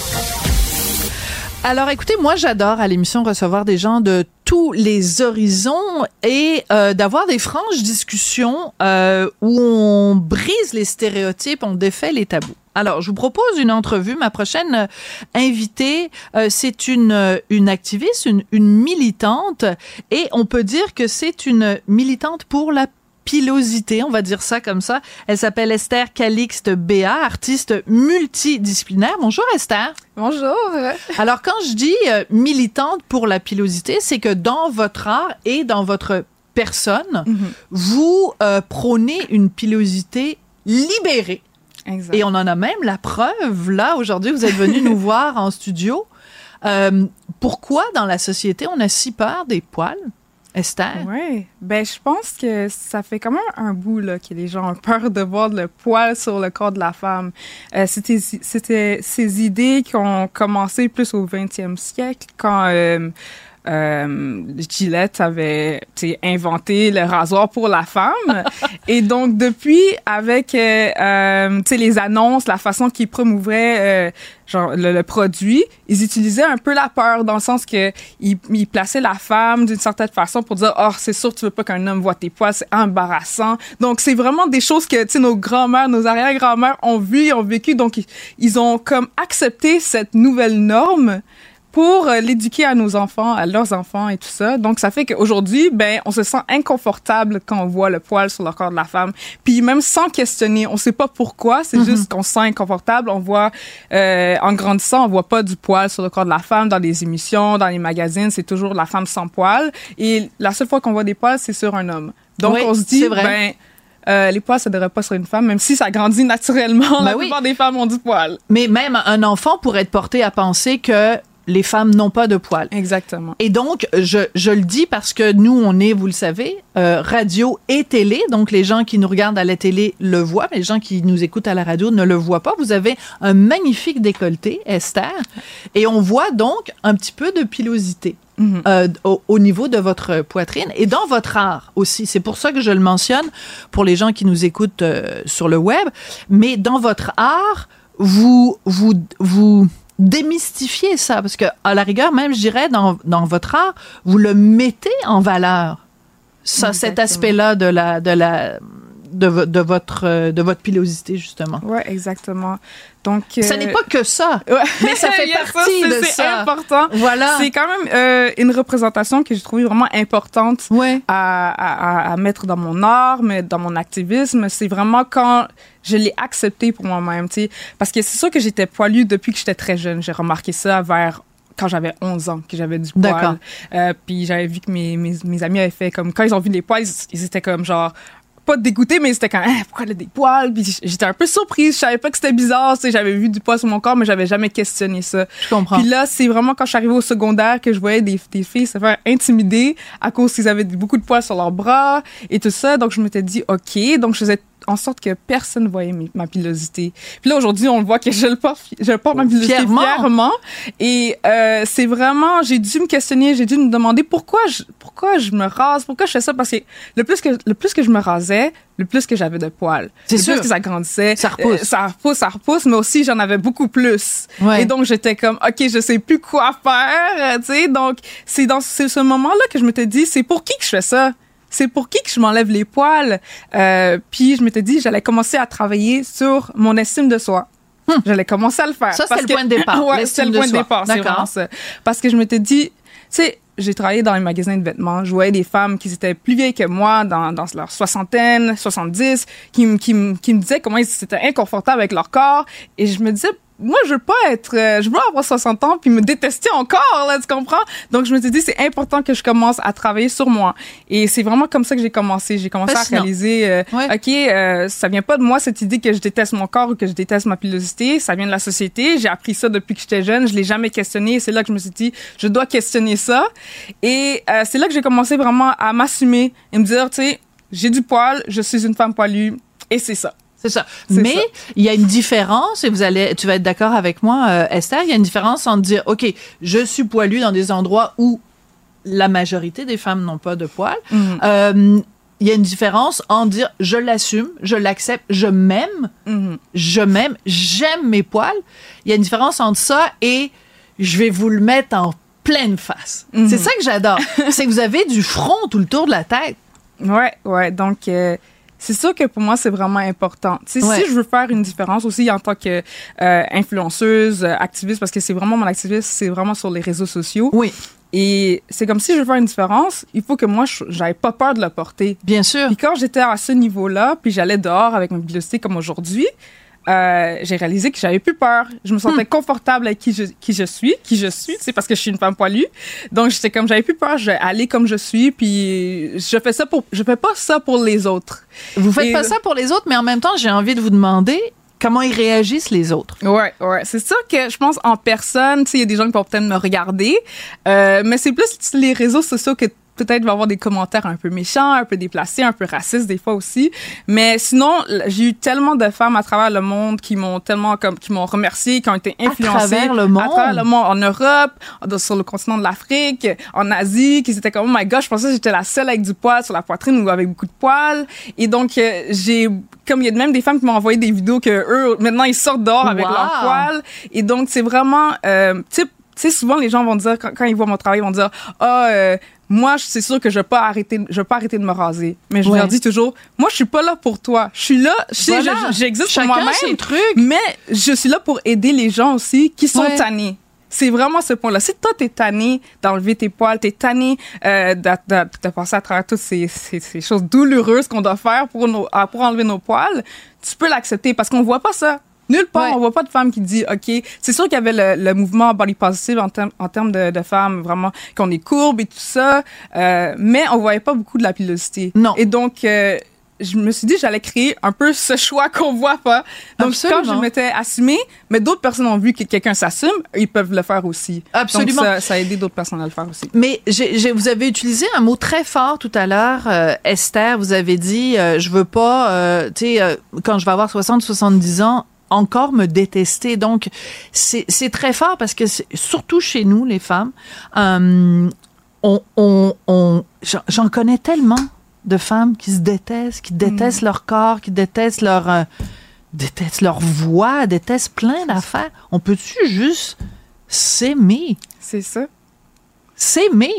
Alors, écoutez, moi, j'adore à l'émission recevoir des gens de tous les horizons et euh, d'avoir des franches discussions euh, où on brise les stéréotypes, on défait les tabous. Alors, je vous propose une entrevue. Ma prochaine euh, invitée, c'est une, une activiste, une militante, et on peut dire que c'est une militante pour la pilosité, on va dire ça comme ça. Elle s'appelle Esther Calixte Béa, artiste multidisciplinaire. Bonjour Esther. Bonjour. Alors, quand je dis euh, militante pour la pilosité, c'est que dans votre art et dans votre personne, vous euh, prônez une pilosité libérée. Exact. Et on en a même la preuve. Là, aujourd'hui, vous êtes venu nous voir en studio. Euh, pourquoi, dans la société, on a si peur des poils, Esther? Ouais. Ben, je pense que ça fait quand même un bout là, que les gens ont peur de voir le poil sur le corps de la femme. Euh, c'était, c'était ces idées qui ont commencé plus au 20e siècle, quand euh, euh, Gillette avait inventé le rasoir pour la femme. Et donc, depuis, avec euh, euh, les annonces, la façon qu'ils promouvraient euh, genre, le, le produit, ils utilisaient un peu la peur dans le sens que ils, ils plaçaient la femme d'une certaine façon pour dire oh c'est sûr tu veux pas qu'un homme voit tes poils c'est embarrassant donc c'est vraiment des choses que nos grands-mères nos arrière-grands-mères ont vu ont vécu donc ils, ils ont comme accepté cette nouvelle norme pour euh, l'éduquer à nos enfants, à leurs enfants et tout ça. Donc, ça fait qu'aujourd'hui, ben, on se sent inconfortable quand on voit le poil sur le corps de la femme. Puis même sans questionner, on sait pas pourquoi, c'est juste qu'on se sent inconfortable. On voit, euh, en grandissant, on voit pas du poil sur le corps de la femme dans les émissions, dans les magazines, c'est toujours la femme sans poil. Et la seule fois qu'on voit des poils, c'est sur un homme. Donc, Oui, on se dit, vrai. ben, euh, les poils, ça devrait pas sur une femme, même si ça grandit naturellement. Ben la oui. plupart des femmes ont du poil. Mais même un enfant pourrait être porté à penser que les femmes n'ont pas de poils. Exactement. Et donc, je, je le dis parce que nous, on est, vous le savez, euh, radio et télé. Donc, les gens qui nous regardent à la télé le voient, mais les gens qui nous écoutent à la radio ne le voient pas. Vous avez un magnifique décolleté, Esther. Et on voit donc un petit peu de pilosité. Mhm. euh, au, au niveau de votre poitrine et dans votre art aussi. C'est pour ça que je le mentionne pour les gens qui nous écoutent euh, sur le web. Mais dans votre art, vous vous vous démystifiez ça parce que à la rigueur même je dirais dans, dans votre art vous le mettez en valeur ça cet aspect-là de la de la de, vo- de votre euh, de votre pilosité justement. Ouais, exactement. Donc, Ça euh, n'est pas que ça, Ouais. mais ça fait partie c'est- de c'est ça. important. Voilà. C'est quand même euh, une représentation que j'ai trouvée vraiment importante Ouais. à, à, mettre dans mon art, mais dans mon activisme. C'est vraiment quand je l'ai accepté pour moi-même. Parce que c'est sûr que j'étais poilue depuis que j'étais très jeune. J'ai remarqué ça vers quand j'avais 11 ans, que j'avais du D'accord. poil. Euh, puis j'avais vu que mes, mes, mes amis avaient fait comme... Quand ils ont vu les poils, ils, ils étaient comme genre pas dégoûtés, mais c'était comme, Hein, pourquoi elle a des poils? Puis j'étais un peu surprise. Je savais pas que c'était bizarre. Tu sais, j'avais vu du poil sur mon corps, mais j'avais jamais questionné ça. Je comprends. Puis là, c'est vraiment quand je suis arrivée au secondaire que je voyais des, des filles se faire intimider à cause qu'ils avaient beaucoup de poils sur leurs bras et tout ça. Donc, je m'étais dit, OK. Donc, je faisais en sorte que personne ne voyait ma pilosité. Puis là, aujourd'hui, on voit que je le porte, je porte ma pilosité fièrement. Et euh, c'est vraiment, j'ai dû me questionner, j'ai dû me demander pourquoi je, pourquoi je me rase, pourquoi je fais ça? Parce que le plus que, le plus que je me rasais, le plus que j'avais de poils. C'est le sûr. plus que ça grandissait. Ça repousse. euh, ça repousse, ça repousse, mais aussi j'en avais beaucoup plus. Ouais. Et donc j'étais comme, ok, je sais plus quoi faire, euh, tu sais. Donc c'est dans ce, ce moment-là que je m'étais dit, c'est pour qui que je fais ça? C'est pour qui que je m'enlève les poils? Euh, puis je m'étais dit, j'allais commencer à travailler sur mon estime de soi. J'allais commencer à le faire. Ça, c'est le que- point de départ, ouais, c'est le de point de soi. départ. C'est vraiment ça. Parce que je m'étais dit, tu sais, j'ai travaillé dans les magasins de vêtements. Je voyais des femmes qui étaient plus vieilles que moi, dans, dans leur soixantaine, 70, qui, me- qui, qui me disaient comment ils étaient inconfortables avec leur corps. Et je me disais, moi, je veux pas être, euh, je veux avoir 60 ans puis me détester encore, là, tu comprends? Donc, je me suis dit, c'est important que je commence à travailler sur moi. Et c'est vraiment comme ça que j'ai commencé. J'ai commencé Fascinant. à réaliser, euh, Ouais. OK, euh, ça vient pas de moi, cette idée que je déteste mon corps ou que je déteste ma pilosité. Ça vient de la société. J'ai appris ça depuis que j'étais jeune. Je l'ai jamais questionné. C'est là que je me suis dit, je dois questionner ça. Et euh, c'est là que j'ai commencé vraiment à m'assumer et me dire, tu sais, j'ai du poil, je suis une femme poilue et c'est ça. C'est ça. Mais il y a une différence, et vous allez, tu vas être d'accord avec moi, euh, Esther, il y a une différence entre dire, OK, je suis poilu dans des endroits où la majorité des femmes n'ont pas de poils. Mhm. Euh, il y a une différence en dire, je l'assume, je l'accepte, je m'aime, Mhm. je m'aime, j'aime mes poils. Il y a une différence entre ça et je vais vous le mettre en pleine face. Mhm. C'est ça que j'adore. C'est que vous avez du front tout le tour de la tête. Ouais, ouais. Donc, euh, c'est sûr que pour moi, c'est vraiment important. Ouais. Si je veux faire une différence aussi en tant que euh, influenceuse, euh, activiste, parce que c'est vraiment mon activisme, c'est vraiment sur les réseaux sociaux. Oui, Et c'est comme si je veux faire une différence, il faut que moi, j'avais pas peur de le porter. bien sûr. Puis quand j'étais à ce niveau-là, puis j'allais dehors avec ma pilosité comme aujourd'hui, euh, j'ai réalisé que j'avais plus peur. Je me sentais confortable avec qui je, qui je suis, qui je suis, c'est parce que je suis une femme poilue. Donc j'étais comme j'avais plus peur, je vais aller comme je suis, puis je fais ça pour, je fais pas ça pour les autres. Vous faites Et- pas ça pour les autres, mais en même temps, j'ai envie de vous demander comment ils réagissent les autres. Ouais, ouais. C'est sûr que je pense en personne, tu sais, il y a des gens qui vont peut-être me regarder, euh, mais c'est plus les réseaux sociaux que peut-être va avoir des commentaires un peu méchants, un peu déplacés, un peu racistes des fois aussi. Mais sinon, j'ai eu tellement de femmes à travers le monde qui m'ont tellement comme qui m'ont remercié, qui ont été influencées travers le monde? à travers le monde, en Europe, sur le continent de l'Afrique, en Asie, qui étaient comme oh my gosh, je pensais que j'étais la seule avec du poil sur la poitrine ou avec beaucoup de poils. Et donc euh, j'ai comme il y a même des femmes qui m'ont envoyé des vidéos que eux maintenant ils sortent dehors avec Wow. leurs poils. Et donc c'est vraiment euh, tu sais tu sais, souvent, les gens vont dire, quand, quand ils voient mon travail, ils vont dire, ah, euh, moi, c'est sûr que je vais pas arrêter, je vais pas arrêter de me raser. Mais je Ouais. leur dis toujours, moi, je suis pas là pour toi. Je suis là, je sais, Voilà. j'existe pour moi-même. Mais je suis là pour aider les gens aussi qui sont Ouais. tannés. C'est vraiment ce point-là. Si toi, t'es tanné d'enlever tes poils, t'es tanné euh, de, de, de passer à travers toutes ces, ces, ces choses douloureuses qu'on doit faire pour, nos, ah, pour enlever nos poils, tu peux l'accepter parce qu'on voit pas ça. Nulle part, Ouais. on voit pas de femme qui dit, OK, c'est sûr qu'il y avait le, le mouvement body positive en, termes en termes de, de femmes, vraiment, qu'on est courbes et tout ça, euh, mais on voyait pas beaucoup de la pilosité. Non. Et donc, euh, je me suis dit, j'allais créer un peu ce choix qu'on voit pas. Donc, Absolument. quand je m'étais assumée, mais d'autres personnes ont vu que quelqu'un s'assume, ils peuvent le faire aussi. Absolument. Donc, ça, ça a aidé d'autres personnes à le faire aussi. Mais j'ai- vous avez utilisé un mot très fort tout à l'heure, euh, Esther. Vous avez dit, euh, je veux pas, euh, tu sais, quand je vais avoir 60, 70 ans, encore me détester. Donc, c'est très fort parce que surtout chez nous, les femmes, euh, on, on, on- j'en- connais tellement de femmes qui se détestent, qui détestent leur corps, qui détestent leur, euh, détestent leur voix, détestent plein d'affaires. On peut-tu juste s'aimer? C'est ça. s'aimer?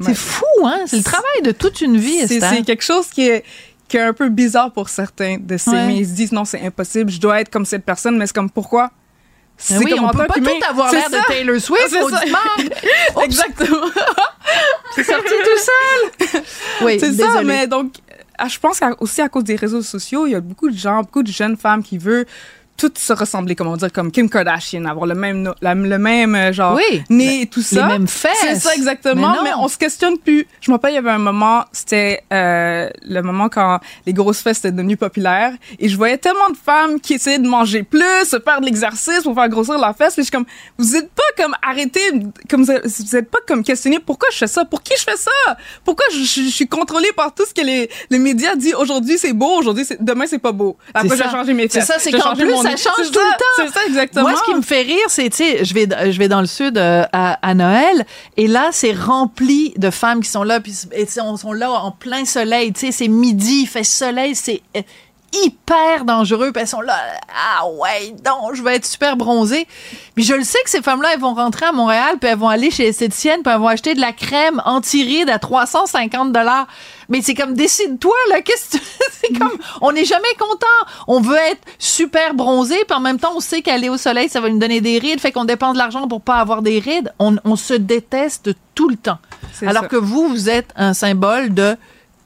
Ouais. C'est fou, hein? C'est le travail de toute une vie, c'est quelque chose qui est, qui est un peu bizarre pour certains de s'aimer. Ouais. Ils se disent, non, c'est impossible, je dois être comme cette personne, mais c'est comme, pourquoi? Mais oui, comme on peut pas qu'humain. tout avoir C'est l'air de. Taylor Swift, C'est on Exactement. c'est sorti tout seul. Oui, C'est ça, mais donc, ah, je pense qu'à- aussi à cause des réseaux sociaux, il y a beaucoup de gens, beaucoup de jeunes femmes qui veulent toutes se ressembler, comment dire, comme Kim Kardashian, avoir le même, la- le même euh, genre Oui, nez et tout ça. mêmes fesses. C'est ça exactement. Mais. Mais, on se questionne plus. Je me rappelle, il y avait un moment, c'était euh, le moment quand les grosses fesses étaient devenues populaires, et je voyais tellement de femmes qui essayaient de manger plus, de faire de l'exercice pour faire grossir leur fesse. Puis je suis comme, vous êtes pas comme arrêté, comme vous êtes- vous êtes pas comme questionné pourquoi je fais ça, pour qui je fais ça, pourquoi je, je- je suis contrôlée par tout ce que les, les médias disent aujourd'hui c'est beau, aujourd'hui c'est demain c'est pas beau. Après C'est j'ai ça. changé mes C'est fesses. ça, c'est qu'en changé plus, mon ça change tout le temps. C'est ça exactement. Moi, ce qui me fait rire, c'est, tu sais, je vais, je vais dans le sud euh, à, à Noël, et là, c'est rempli de femmes qui sont là, puis et, tu sais, on sont là en plein soleil, tu sais, c'est midi, il fait soleil, c'est hyper dangereux, puis elles sont là, ah ouais, donc, je vais être super bronzée. Puis je le sais que ces femmes-là, elles vont rentrer à Montréal, puis elles vont aller chez l'esthéticienne, puis elles vont acheter de la crème anti-rides à 350 dollars. Mais c'est comme, décide-toi, là, qu'est-ce que tu- c'est comme, on n'est jamais content. On veut être super bronzé, puis en même temps, on sait qu'aller au soleil, ça va nous donner des rides, fait qu'on dépense de l'argent pour pas avoir des rides. On, on se déteste tout le temps. Alors ça. que vous, vous êtes un symbole de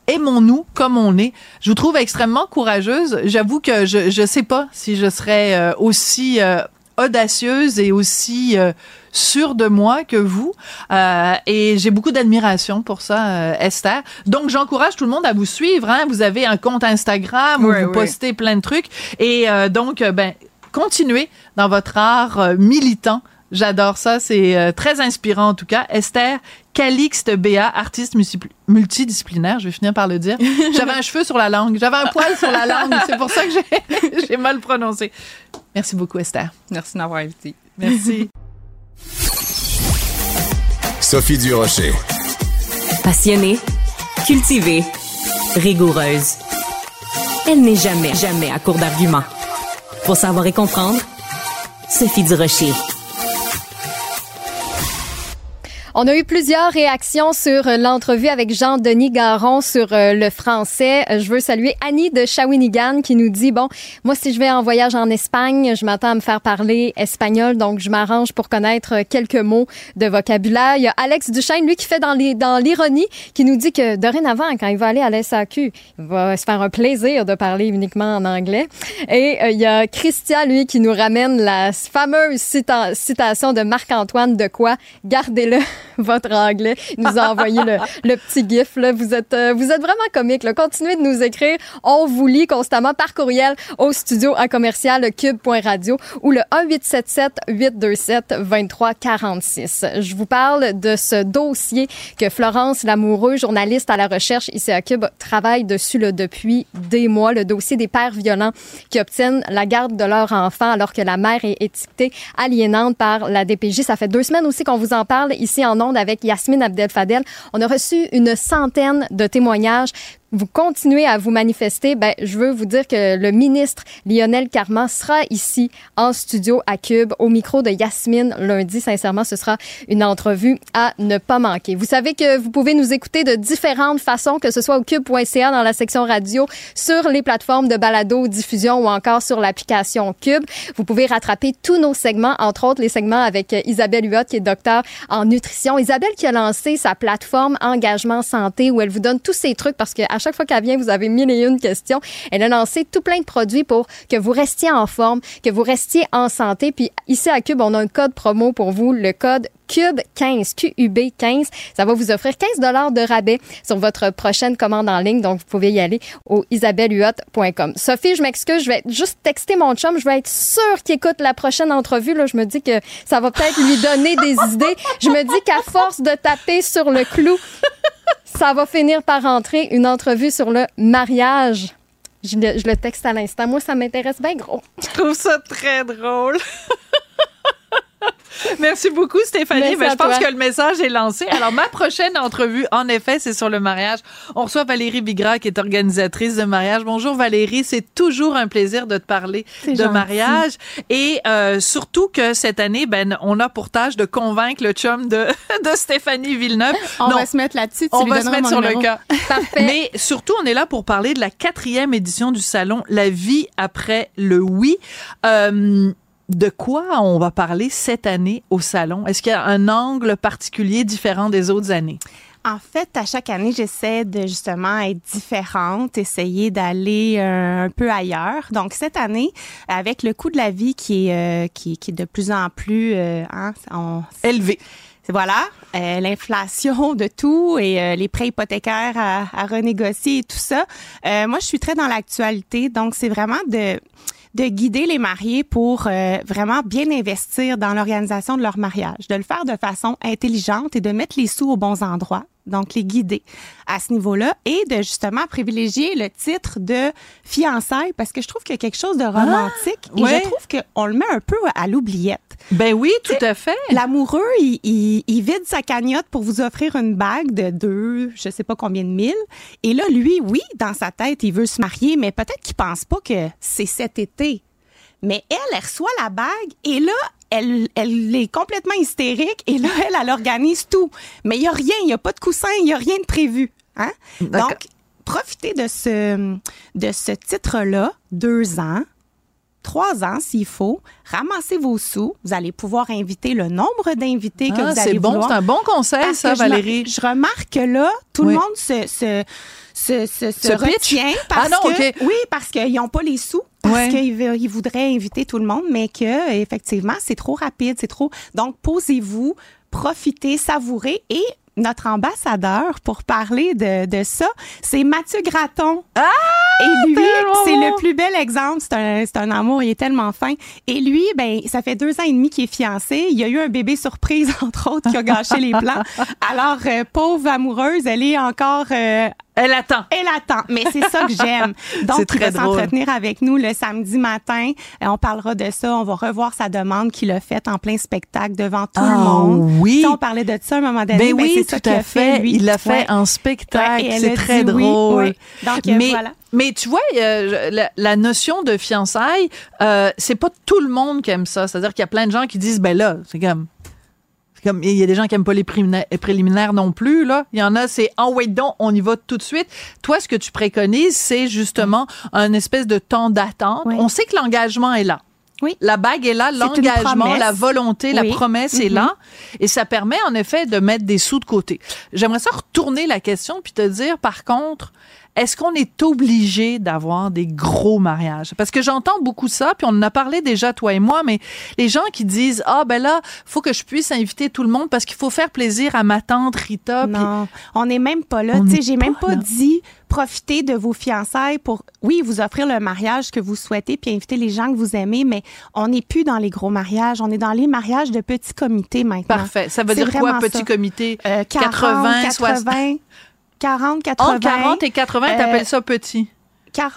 aimons-nous comme on est. Je vous trouve extrêmement courageuse. J'avoue que je je sais pas si je serais euh, aussi euh, audacieuse et aussi euh, sûre de moi que vous. Euh, et j'ai beaucoup d'admiration pour ça, euh, Esther. Donc, j'encourage tout le monde à vous suivre. Hein. Vous avez un compte Instagram où vous postez plein de trucs. Et euh, donc, ben, continuez dans votre art militant. J'adore ça. C'est euh, très inspirant, en tout cas. Esther Calixte Béa, artiste multi- multidisciplinaire, je vais finir par le dire. J'avais un cheveu sur la langue. J'avais un poil sur la langue. C'est pour ça que j'ai- mal prononcé. Merci beaucoup, Esther. Merci de m'avoir invité. Merci. Sophie Durocher. Passionnée, cultivée, rigoureuse. Elle n'est jamais, jamais à court d'arguments. Pour savoir et comprendre, Sophie Durocher. On a eu plusieurs réactions sur euh, l'entrevue avec Jean-Denis Garon sur euh, le français. Euh, Je veux saluer Annie de Shawinigan qui nous dit, bon, moi, si je vais en voyage en Espagne, je m'attends à me faire parler espagnol, donc je m'arrange pour connaître quelques mots de vocabulaire. Il y a Alex Duchesne, lui, qui fait dans l'ironie, qui nous dit que dorénavant, quand il va aller à la SAQ, il va se faire un plaisir de parler uniquement en anglais. Et il y a Christian, lui, qui nous ramène la fameuse cita- citation de Marc-Antoine de quoi? Gardez-le, votre anglais. Nous a envoyé le, le petit gif. Là. Vous, êtes, euh, vous êtes vraiment comique. Là. Continuez de nous écrire. On vous lit constamment par courriel au studio à commercial cube.radio ou le 1877-827-2346. Je vous parle de ce dossier que Florence Lamoureux, journaliste à la recherche ici à Cube, travaille dessus là, depuis des mois. Le dossier des pères violents qui obtiennent la garde de leur enfant alors que la mère est étiquetée aliénante par la DPJ. Ça fait deux semaines aussi qu'on vous en parle ici en avec Yasmine Abdel-Fadel. On a reçu une centaine de témoignages vous continuez à vous manifester, ben, je veux vous dire que le ministre Lionel Carman sera ici en studio à Cube au micro de Yasmine lundi. Sincèrement, ce sera une entrevue à ne pas manquer. Vous savez que vous pouvez nous écouter de différentes façons, que ce soit au cube.ca dans la section radio, sur les plateformes de balado diffusion ou encore sur l'application Cube. Vous pouvez rattraper tous nos segments, entre autres les segments avec euh, Isabelle Huot, qui est docteur en nutrition. Isabelle qui a lancé sa plateforme Engagement Santé où elle vous donne tous ces trucs parce qu'à chaque fois qu'elle vient, vous avez mille et une questions. Elle a lancé tout plein de produits pour que vous restiez en forme, que vous restiez en santé. Puis ici à Cube, on a un code promo pour vous, le code Cube 15, QUB 15. Ça va vous offrir 15 dollars de rabais sur votre prochaine commande en ligne. Donc, vous pouvez y aller au isabellehuot.com. Sophie, je m'excuse, je vais juste texter mon chum. Je vais être sûre qu'il écoute la prochaine entrevue. Là, je me dis que ça va peut-être lui donner des idées. Je me dis qu'à force de taper sur le clou, ça va finir par rentrer une entrevue sur le mariage. Je le, je le texte à l'instant. Moi, ça m'intéresse bien gros. Je trouve ça très drôle. Merci beaucoup, Stéphanie. Ben, je pense toi. que le message est lancé. Alors, ma prochaine entrevue, en effet, c'est sur le mariage. On reçoit Valérie Bigra, qui est organisatrice de mariage. Bonjour, Valérie. C'est toujours un plaisir de te parler de gentil. mariage. Et euh, surtout que cette année, ben, on a pour tâche de convaincre le chum de, de Stéphanie Villeneuve. On Non, va se mettre là-dessus. on va se mettre sur numéro. le cas. Parfait. Mais surtout, on est là pour parler de la quatrième édition du salon La vie après le oui. Euh, de quoi on va parler cette année au salon? Est-ce qu'il y a un angle particulier différent des autres années? En fait, à chaque année, j'essaie de justement être différente, essayer d'aller euh, un peu ailleurs. Donc cette année, avec le coût de la vie qui est euh, qui, qui est de plus en plus euh, hein, on- Élevé. voilà, euh, l'inflation de tout et euh, les prêts hypothécaires à, à renégocier et tout ça. Euh, moi, je suis très dans l'actualité, donc c'est vraiment de de guider les mariés pour euh, vraiment bien investir dans l'organisation de leur mariage, de le faire de façon intelligente et de mettre les sous aux bons endroits. Donc, les guider à ce niveau-là et de justement privilégier le titre de fiançailles parce que je trouve qu'il y a quelque chose de romantique et ouais. je trouve qu'on le met un peu à l'oubliette. Ben oui, tout à fait. L'amoureux, il, il- il vide sa cagnotte pour vous offrir une bague de deux, je sais pas combien de mille. Et là, lui, oui, dans sa tête, il veut se marier, mais peut-être qu'il pense pas que c'est cet été. Mais elle, elle reçoit la bague et là, elle, elle est complètement hystérique et là, elle, elle organise tout. Mais il y a rien, il y a pas de coussin, il y a rien de prévu. Hein? Donc, profitez de ce, de ce titre-là, deux ans, trois ans s'il faut, ramassez vos sous, vous allez pouvoir inviter le nombre d'invités que Ah, vous allez bon, vouloir. c'est un bon conseil, Parce ça, je Valérie. Je, remarque que là, tout Oui. le monde se, se, se, se, retient parce Ah non, que, oui, parce qu'ils n'ont pas les sous, parce Ouais. qu'ils voudraient inviter tout le monde, mais que effectivement, c'est trop rapide, c'est trop. Donc, posez-vous, profitez, savourez et notre ambassadeur pour parler de, de ça, c'est Mathieu Graton. Ah! Et lui, c'est le plus bel exemple. C'est un, c'est un amour, il est tellement fin. Et lui, ben, ça fait deux ans et demi qu'il est fiancé. Il y a eu un bébé surprise, entre autres, qui a gâché les plans. Alors, euh, pauvre amoureuse, elle est encore... euh, Elle attend. elle attend, mais c'est ça que j'aime. Donc, il va s'entretenir avec nous le samedi matin. Euh, on parlera de ça. On va revoir sa demande qu'il a faite en plein spectacle devant tout le Ah, monde. oui. Sais, on parlait de ça à un moment donné. Ben oui, c'est ça tout à fait. lui. Il l'a fait Ouais. en spectacle. Ouais, et c'est très dit oui, drôle. oui. Donc, euh, mais, voilà. mais tu vois, euh, la, la notion de fiançailles, euh, c'est pas tout le monde qui aime ça. C'est-à-dire qu'il y a plein de gens qui disent, ben là, c'est comme. Comme, il y a des gens qui aiment pas les préliminaires, non plus, là. Il y en a, c'est, en wait donc, on y va tout de suite. Toi, ce que tu préconises, c'est justement un espèce de temps d'attente. Oui. On sait que l'engagement est là. Oui. La bague est là, l'engagement, la volonté, la promesse est Mhm. là. Et ça permet, en effet, de mettre des sous de côté. J'aimerais ça retourner la question puis te dire, par contre, est-ce qu'on est obligé d'avoir des gros mariages? Parce que j'entends beaucoup ça, puis on en a parlé déjà, toi et moi, mais les gens qui disent, ah, ben là, faut que je puisse inviter tout le monde parce qu'il faut faire plaisir à ma tante Rita. Non, on n'est même pas là. Tu sais, j'ai même pas là. dit profiter de vos fiançailles pour, oui, vous offrir le mariage que vous souhaitez puis inviter les gens que vous aimez, mais on n'est plus dans les gros mariages. On est dans les mariages de petits comités maintenant. Parfait. Ça veut dire quoi, petit ça. comité? Euh, 40, 80, 80, 40, 80. Entre 40 et 80, Euh, t'appelles ça petit? 40?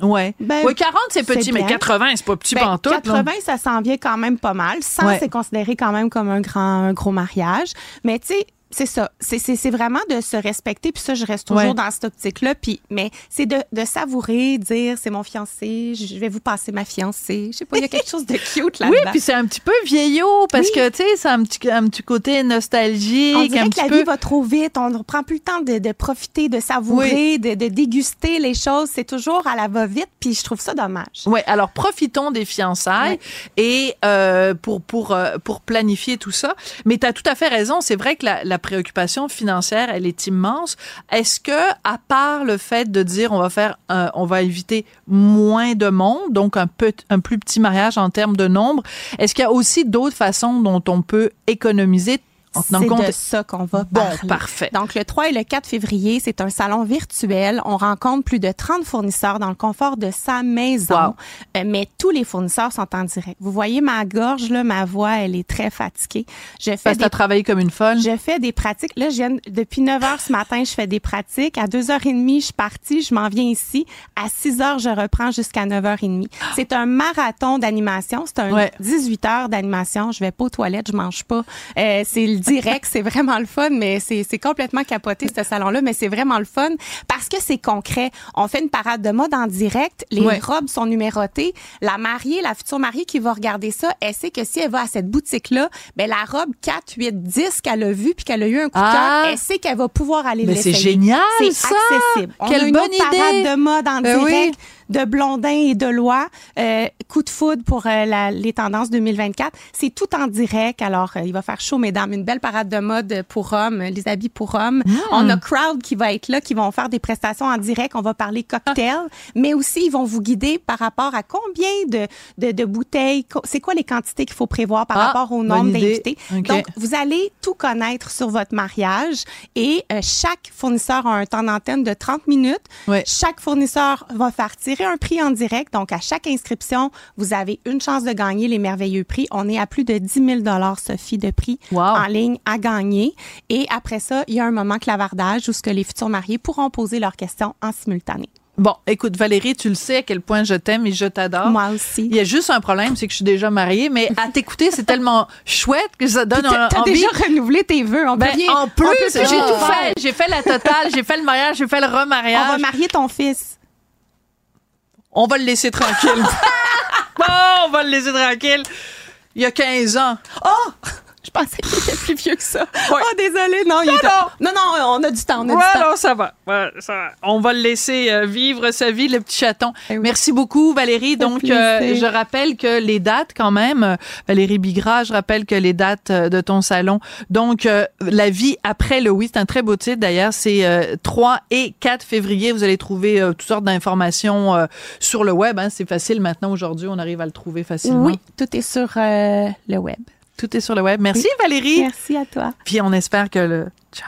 Ouais. Ben, oui, 40, c'est petit, mais bien. 80, c'est pas petit Ben, pantoute. là. 80, ça s'en vient quand même pas mal. 100, Ouais. c'est considéré quand même comme un grand, un gros mariage. Mais tu sais, c'est ça. C'est, c'est, c'est vraiment de se respecter. Puis ça, je reste toujours Ouais. dans cette optique-là. Puis, mais c'est de, de savourer, dire, c'est mon fiancé, je vais vous passer ma fiancée. Je sais pas, il y a quelque chose de cute là-dedans. Oui, puis c'est un petit peu vieillot parce Oui. que tu sais, c'est un petit un petit côté nostalgique, on dirait un que petit la peu. vie va trop vite. On ne prend plus le temps de, de profiter, de savourer, de, de déguster les choses. C'est toujours à la va-vite. Puis je trouve ça dommage. Ouais, alors profitons des fiançailles et euh, pour pour euh, pour planifier tout ça. Mais tu as tout à fait raison, c'est vrai que la, la préoccupation financière, elle est immense. Est-ce que à part le fait de dire on va faire on va éviter moins de monde, donc un peu un plus petit mariage en termes de nombre, est-ce qu'il y a aussi d'autres façons dont on peut économiser tenant C'est compte de ça qu'on va Bon, parler. parfait. Donc, le 3 et le 4 février, c'est un salon virtuel. On rencontre plus de 30 fournisseurs dans le confort de sa maison. Wow. Euh, mais tous les fournisseurs sont en direct. Vous voyez ma gorge, là, ma voix, elle est très fatiguée. Je fais parce des travaillé comme une folle. je fais des pratiques. Là, je viens, depuis 9 heures ce matin, je fais des pratiques. À 2h30, je suis partie, je m'en viens ici. À 6 heures, je reprends jusqu'à 9h30. C'est un marathon d'animation. C'est un Ouais. 18 heures d'animation. Je vais pas aux toilettes, je mange pas. Euh, c'est le direct, c'est vraiment le fun, mais c'est, c'est complètement capoté, ce salon-là, mais c'est vraiment le fun parce que c'est concret. On fait une parade de mode en direct. Les Ouais. robes sont numérotées. La mariée, la future mariée qui va regarder ça, elle sait que si elle va à cette boutique-là, ben, la robe 4, 8, 10 qu'elle a vue puis qu'elle a eu un coup de Ah. cœur, elle sait qu'elle va pouvoir aller Mais c'est génial, C'est accessible. On Quelle a une bonne autre parade idée! de mode en Ben direct. oui. De Blondin et de Loi, euh, coup de foudre pour euh, la, les tendances 2024. C'est tout en direct. Alors, euh, il va faire chaud, mesdames. Une belle parade de mode pour hommes, les habits pour hommes. On a Crowd qui va être là, qui vont faire des prestations en direct. On va parler cocktail, mais aussi ils vont vous guider par rapport à combien de, de, de bouteilles, c'est quoi les quantités qu'il faut prévoir par Ah, rapport au nombre d'invités. Donc, vous allez tout connaître sur votre mariage et euh, chaque fournisseur a un temps d'antenne de 30 minutes. Ouais. Chaque fournisseur va faire tirer un prix en direct. Donc, à chaque inscription, vous avez une chance de gagner les merveilleux prix. On est à plus de 10 000 Sophie, de prix Wow. en ligne à gagner. Et après ça, il y a un moment clavardage où ce que les futurs mariés pourront poser leurs questions en simultané. Bon, écoute, Valérie, tu le sais à quel point je t'aime et je t'adore. Moi aussi. Il y a juste un problème, c'est que je suis déjà mariée, mais à t'écouter, c'est tellement chouette que ça donne un, t'as déjà renouvelé tes vœux. On Ben, en plus, j'ai tout fait. J'ai fait la totale, j'ai fait le mariage, j'ai fait le On va remariage. marier ton fils. On va le laisser tranquille. bon, on va le laisser tranquille. Il y a 15 ans. Oh! Je pensais qu'il était plus vieux que ça. Ouais. Oh, désolé. Non, il Non, était- non. non, non, on a du temps. On a Ouais, du temps. non, ça va. Ouais, ça va. On va le laisser euh, vivre sa vie, le petit chaton. Eh oui. Merci beaucoup, Valérie. Donc, euh, je rappelle que les dates, quand même, euh, Valérie Bigra, je rappelle que les dates euh, de ton salon. Donc, euh, la vie après le oui, c'est un très beau titre d'ailleurs. C'est euh, 3 et 4 février. Vous allez trouver toutes sortes d'informations euh, sur le web. hein. C'est facile maintenant. Aujourd'hui, on arrive à le trouver facilement. Oui, tout est sur euh, le web. Tout est sur le web. Merci, Valérie. Merci à toi. Puis on espère que le chum,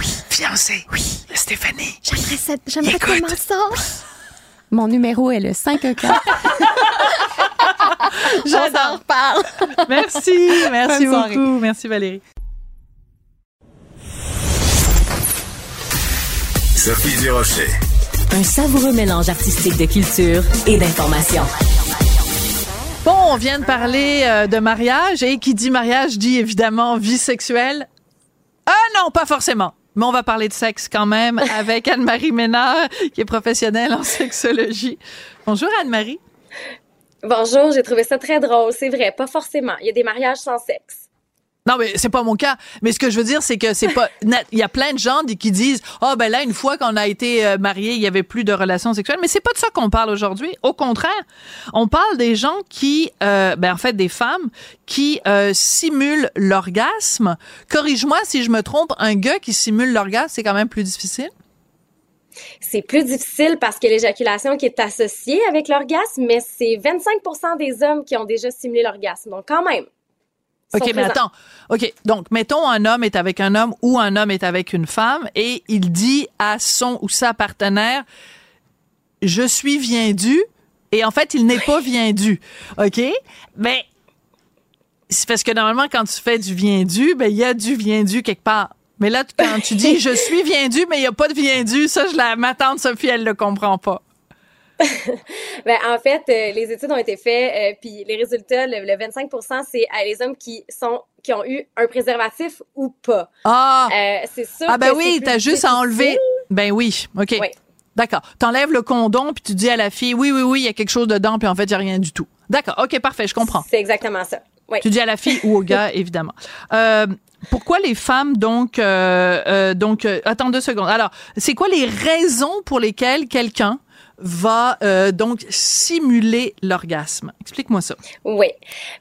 oui, fiancé, oui, Stéphanie, J'aimerais ça- j'aimerais tellement ça. Mon numéro est le 54. On s'en reparle. Merci, merci Bonne soirée. beaucoup. Merci Valérie. Sophie Durocher. Un savoureux mélange artistique de culture et d'information. Bon, on vient de parler euh, de mariage et qui dit mariage dit évidemment vie sexuelle. Ah non, pas forcément. Mais on va parler de sexe quand même avec Anne-Marie Ménard, qui est professionnelle en sexologie. Bonjour Anne-Marie. Bonjour, j'ai trouvé ça très drôle. C'est vrai, pas forcément. Il y a des mariages sans sexe. Non, mais c'est pas mon cas. Mais ce que je veux dire, c'est que c'est pas. Il y a plein de gens qui disent, ah ben là, une fois qu'on a été euh, mariés, il y avait plus de relations sexuelles. Mais c'est pas de ça qu'on parle aujourd'hui. Au contraire, on parle des gens qui, euh, ben en fait, des femmes qui euh, simulent l'orgasme. Corrige-moi si je me trompe. Un gars qui simule l'orgasme, c'est quand même plus difficile? C'est plus difficile parce que l'éjaculation qui est associée avec l'orgasme, mais c'est 25% des hommes qui ont déjà simulé l'orgasme. Donc, quand même. OK, mais présents. attends. OK, donc mettons un homme est avec un homme ou un homme est avec une femme et il dit à son ou sa partenaire je suis viendu et en fait, il n'est pas viendu. OK? Mais c'est parce que normalement quand tu fais du viendu, ben il y a du viendu quelque part. Mais là quand tu dis je suis viendu mais il y a pas de viendu, ça je la ma tante Sophie elle le comprend pas. Ben, en fait, euh, les études ont été faites, euh, puis les résultats, le, le 25% c'est euh, les hommes qui sont qui ont eu un préservatif ou pas. Ah Euh, c'est sûr Ah ben que oui, t'as juste à enlever. Ben oui, OK. Oui. D'accord. T'enlèves le condom puis tu dis à la fille oui oui oui, il y a quelque chose dedans puis en fait il y a rien du tout. D'accord. OK, parfait, je comprends. C'est exactement ça. Oui. Tu dis à la fille ou au gars évidemment. Euh, pourquoi les femmes donc euh, euh, donc euh, attends deux secondes. Alors, c'est quoi les raisons pour lesquelles quelqu'un va euh, donc simuler l'orgasme Explique-moi ça. Oui.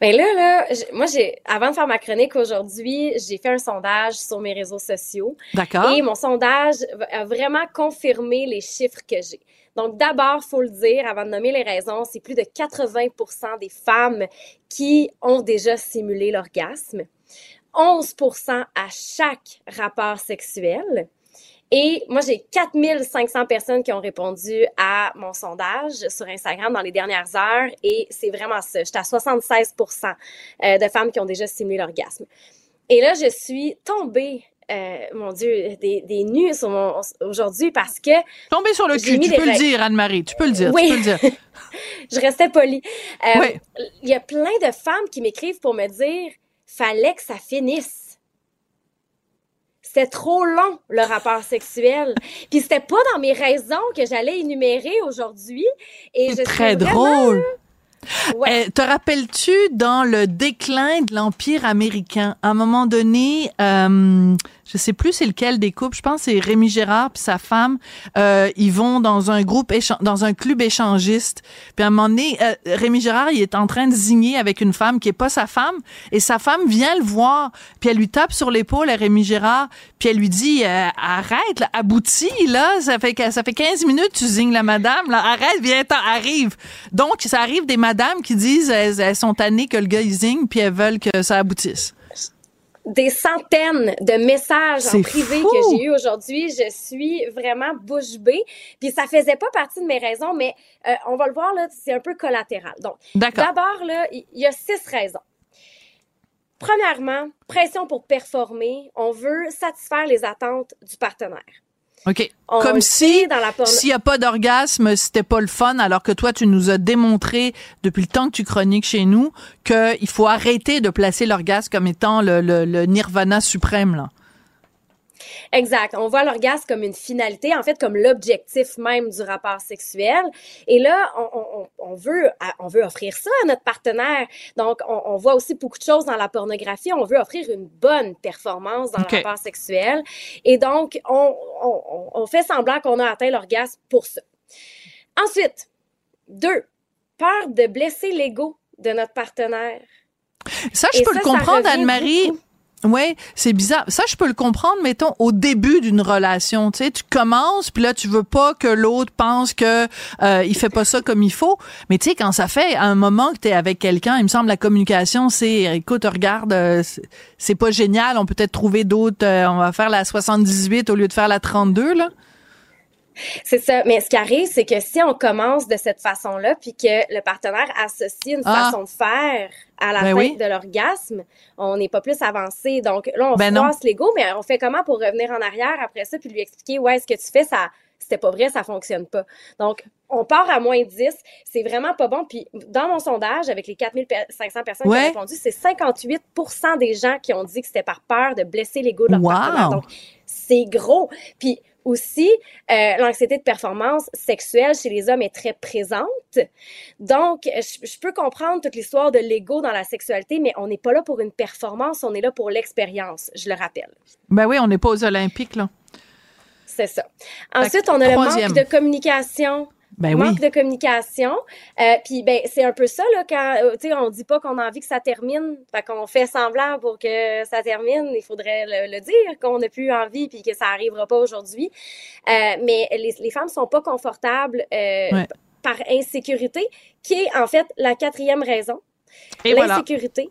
Mais là, là, j- moi, j'ai, avant de faire ma chronique aujourd'hui, j'ai fait un sondage sur mes réseaux sociaux. D'accord Et mon sondage a vraiment confirmé les chiffres que j'ai. Donc, d'abord, faut le dire, avant de nommer les raisons, c'est plus de 80% des femmes qui ont déjà simulé l'orgasme. 11% à chaque rapport sexuel. Et moi, j'ai 4500 personnes qui ont répondu à mon sondage sur Instagram dans les dernières heures et c'est vraiment ça. J'étais à 76% euh, de femmes qui ont déjà simulé l'orgasme. Et là, je suis tombée, euh, mon Dieu, des, des nues aujourd'hui parce que Tomber sur le cul, tu peux le dire Anne-Marie, tu peux le dire, Oui. tu peux le dire. je restais polie. Euh. Il y a plein de femmes qui m'écrivent pour me dire fallait que ça finisse. C'était trop long, le rapport sexuel. Puis c'était pas dans mes raisons que j'allais énumérer aujourd'hui. Et je très vraiment- drôle. Ouais. Eh, te rappelles-tu dans le déclin de l'Empire américain, à un moment donné, euh, je sais plus c'est lequel des couples, je pense c'est Rémi Gérard puis sa femme, euh, ils vont dans un groupe dans un club échangiste. Puis à un moment donné, euh, Rémi Gérard, il est en train de zigner avec une femme qui est pas sa femme. Et sa femme vient le voir, puis elle lui tape sur l'épaule à Rémi Gérard, puis elle lui dit euh, arrête, là, aboutis là, ça fait ça fait 15 minutes tu zignes la madame, là, arrête, viens, arrive. Donc ça arrive des madames qui disent elles, sont tannées que le gars il zigne puis elles veulent que ça aboutisse des centaines de messages en privé que j'ai eu aujourd'hui. Je suis vraiment bouche bée. Puis ça faisait pas partie de mes raisons, mais euh, on va le voir là, c'est un peu collatéral. Donc, d'abord là, il y a six raisons. Premièrement, pression pour performer. On veut satisfaire les attentes du partenaire. OK. Comme si, s'il n'y a pas d'orgasme, c'était pas le fun, alors que toi, tu nous as démontré, depuis le temps que tu chroniques chez nous, qu'il faut arrêter de placer l'orgasme comme étant le, le, le nirvana suprême, là. Exact. On voit l'orgasme comme une finalité, en fait, comme l'objectif même du rapport sexuel. Et là, on, on, on, veut, on veut offrir ça à notre partenaire. Donc, on, on, voit aussi beaucoup de choses dans la pornographie. On veut offrir une bonne performance dans le rapport sexuel. Et donc, on, on fait semblant qu'on a atteint l'orgasme pour ça. Ensuite, deux, peur de blesser l'ego de notre partenaire. Ça, je peux le comprendre, Anne-Marie. Oui, c'est bizarre. Ça, je peux le comprendre, mettons, au début d'une relation. Tu sais, tu commences, puis là, tu veux pas que l'autre pense que euh, il fait pas ça comme il faut. Mais tu sais, quand ça fait un moment que tu es avec quelqu'un, il me semble la communication, c'est, écoute, regarde, euh, c'est pas génial, on peut peut-être trouver d'autres, euh, on va faire la 78 au lieu de faire la 32, là. C'est ça. Mais ce qui arrive, c'est que si on commence de cette façon-là, puis que le partenaire associe une ah. façon de faire à la ben fin de l'orgasme, on n'est pas plus avancé. Donc là, on ben froisse l'ego, mais on fait comment pour revenir en arrière après ça, puis lui expliquer, ouais, ce que tu fais, ça c'était pas vrai, ça fonctionne pas. Donc, on part à moins 10, c'est vraiment pas bon. Puis, dans mon sondage, avec les 4500 personnes qui ont répondu, c'est 58 des gens qui ont dit que c'était par peur de blesser l'ego de leur partenaire. Donc, c'est gros. Puis, aussi, euh, l'anxiété de performance sexuelle chez les hommes est très présente. Donc, je, peux comprendre toute l'histoire de l'ego dans la sexualité, mais on n'est pas là pour une performance, on est là pour l'expérience, je le rappelle. Ben oui, on n'est pas aux Olympiques, là. C'est ça. Ensuite, on a le manque de communication ben manque de communication. Euh, puis ben c'est un peu ça là quand euh, tu sais on dit pas qu'on a envie que ça termine, fait qu'on fait semblant pour que ça termine. Il faudrait le, dire qu'on n'a plus envie puis que ça arrivera pas aujourd'hui. Euh, mais les, les femmes sont pas confortables euh, par insécurité, qui est en fait la quatrième raison. L'insécurité.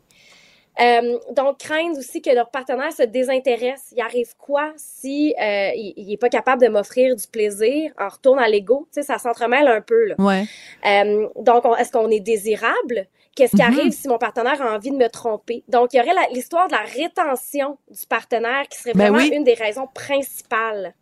Euh, donc, craindre aussi que leur partenaire se désintéresse. Il arrive quoi si euh, il, est pas capable de m'offrir du plaisir? On retourne à l'ego. Tu sais, ça s'entremêle un peu. Là. Ouais. Euh, donc, est-ce qu'on est désirable? Qu'est-ce qui mm-hmm. arrive si mon partenaire a envie de me tromper? Donc, il y aurait l'histoire de la rétention du partenaire qui serait ben vraiment une des raisons principales.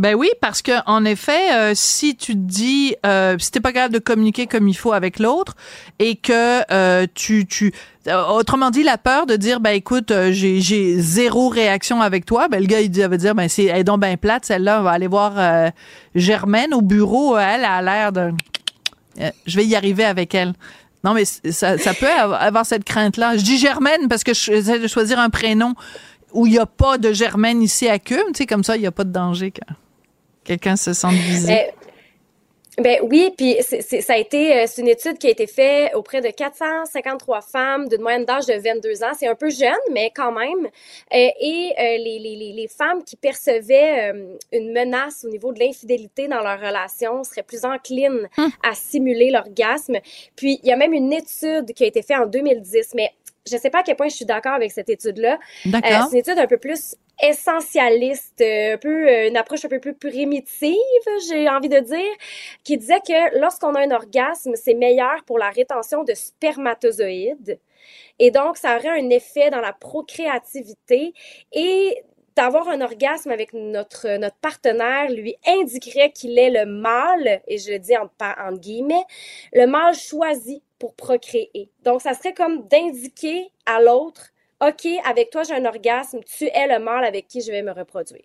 Ben oui, parce que en effet, euh, si tu te dis, euh, si t'es pas capable de communiquer comme il faut avec l'autre et que euh, tu, tu, euh, autrement dit, la peur de dire, ben écoute, j'ai, j'ai zéro réaction avec toi, ben le gars il va dire, ben c'est, elle est donc bien plate, celle-là, on va aller voir Germaine au bureau, elle a l'air de, je vais y arriver avec elle. Non, mais ça, ça peut avoir cette crainte-là. Je dis Germaine parce que j'essaie de choisir un prénom où il n'y a pas de Germaine ici à Cum, tu sais, comme ça, il n'y a pas de danger. Quelqu'un se sent visé. Ben, ben oui, puis ça a été euh, c'est une étude qui a été faite auprès de 453 femmes d'une moyenne d'âge de 22 ans. C'est un peu jeune, mais quand même. Euh, et euh, les, les, les, femmes qui percevaient une menace au niveau de l'infidélité dans leur relation seraient plus enclines hum. à simuler l'orgasme. Puis il y a même une étude qui a été faite en 2010, mais je sais pas à quel point je suis d'accord avec cette étude-là. D'accord. c'est une étude un peu plus essentialiste, euh, un peu euh, une approche un peu plus primitive, j'ai envie de dire, qui disait que lorsqu'on a un orgasme, c'est meilleur pour la rétention de spermatozoïdes. Et donc, ça aurait un effet dans la procréativité et d'avoir un orgasme avec notre, notre partenaire lui indiquerait qu'il est le mâle, et je le dis en, en guillemets, le mâle choisi pour procréer. Donc, ça serait comme d'indiquer à l'autre OK, avec toi, j'ai un orgasme, tu es le mâle avec qui je vais me reproduire.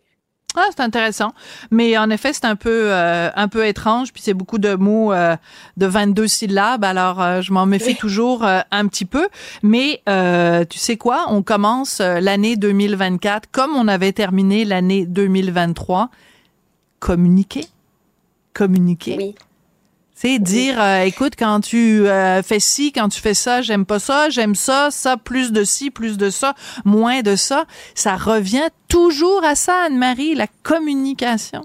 Ah, c'est intéressant. Mais en effet, c'est un peu euh, un peu étrange, puis c'est beaucoup de mots euh, de 22 syllabes, alors euh, je m'en méfie toujours un petit peu. Mais tu sais quoi, on commence l'année 2024 comme on avait terminé l'année 2023. Communiquer? Communiquer? Oui. C'est dire, euh, écoute, quand tu euh, fais ci, quand tu fais ça, j'aime pas ça, j'aime ça, ça, plus de ci, plus de ça, moins de ça. Ça revient toujours à ça, Anne-Marie, la communication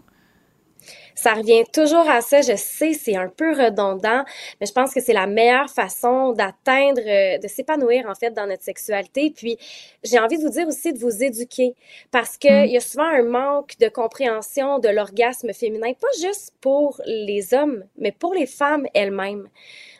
ça revient toujours à ça. Je sais, c'est un peu redondant, mais je pense que c'est la meilleure façon d'atteindre, euh, de s'épanouir en fait dans notre sexualité. Puis j'ai envie de vous dire aussi de vous éduquer parce que mm. il y a souvent un manque de compréhension de l'orgasme féminin, pas juste pour les hommes, mais pour les femmes elles-mêmes.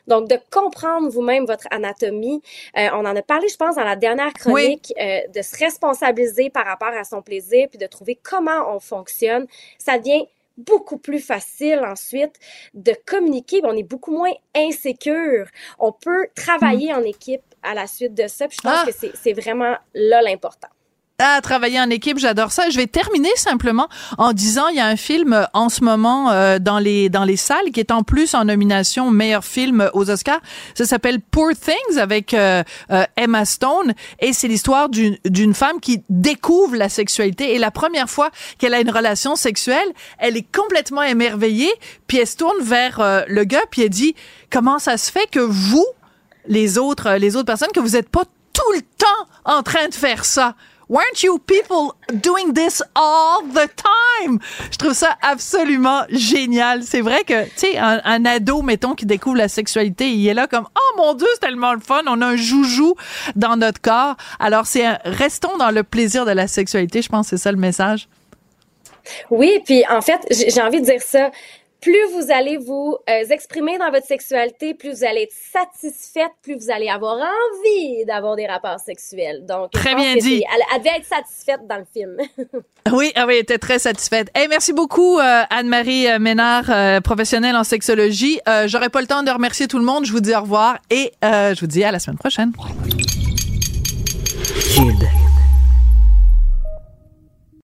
Donc, de comprendre vous-même votre anatomie. Euh, on en a parlé, je pense, dans la dernière chronique, euh, de se responsabiliser par rapport à son plaisir, puis de trouver comment on fonctionne. Ça devient beaucoup plus facile ensuite de communiquer. On est beaucoup moins insécure. On peut travailler en équipe à la suite de ça. Puis je pense ah! que c'est vraiment là l'important à travailler en équipe, j'adore ça. Je vais terminer simplement en disant il y a un film euh, en ce moment euh, dans les dans les salles qui est en plus en nomination meilleur film aux Oscars. Ça s'appelle Poor Things avec euh, Emma Stone et c'est l'histoire d'une d'une femme qui découvre la sexualité et la première fois qu'elle a une relation sexuelle, elle est complètement émerveillée, puis elle se tourne vers le gars puis elle dit comment ça se fait que vous les autres les autres personnes que vous êtes pas tout le temps en train de faire ça Weren't you people doing this all the time? Je trouve ça absolument génial. C'est vrai que, tu sais, un, ado, mettons, qui découvre la sexualité, il est là comme, oh mon Dieu, c'est tellement le fun. On a un joujou dans notre corps. Alors, c'est restons dans le plaisir de la sexualité. Je pense que c'est ça le message. Oui, puis en fait, j'ai envie de dire ça plus vous allez vous euh, exprimer dans votre sexualité, plus vous allez être satisfaite, plus vous allez avoir envie d'avoir des rapports sexuels. Donc, très bien dit. Elle, devait être satisfaite dans le film. oui, ah oui, elle était très satisfaite. Hey, merci beaucoup, euh, Anne-Marie euh, Ménard, professionnelle en sexologie. J'aurais pas le temps de remercier tout le monde. Je vous dis au revoir et je vous dis à la semaine prochaine. Kid.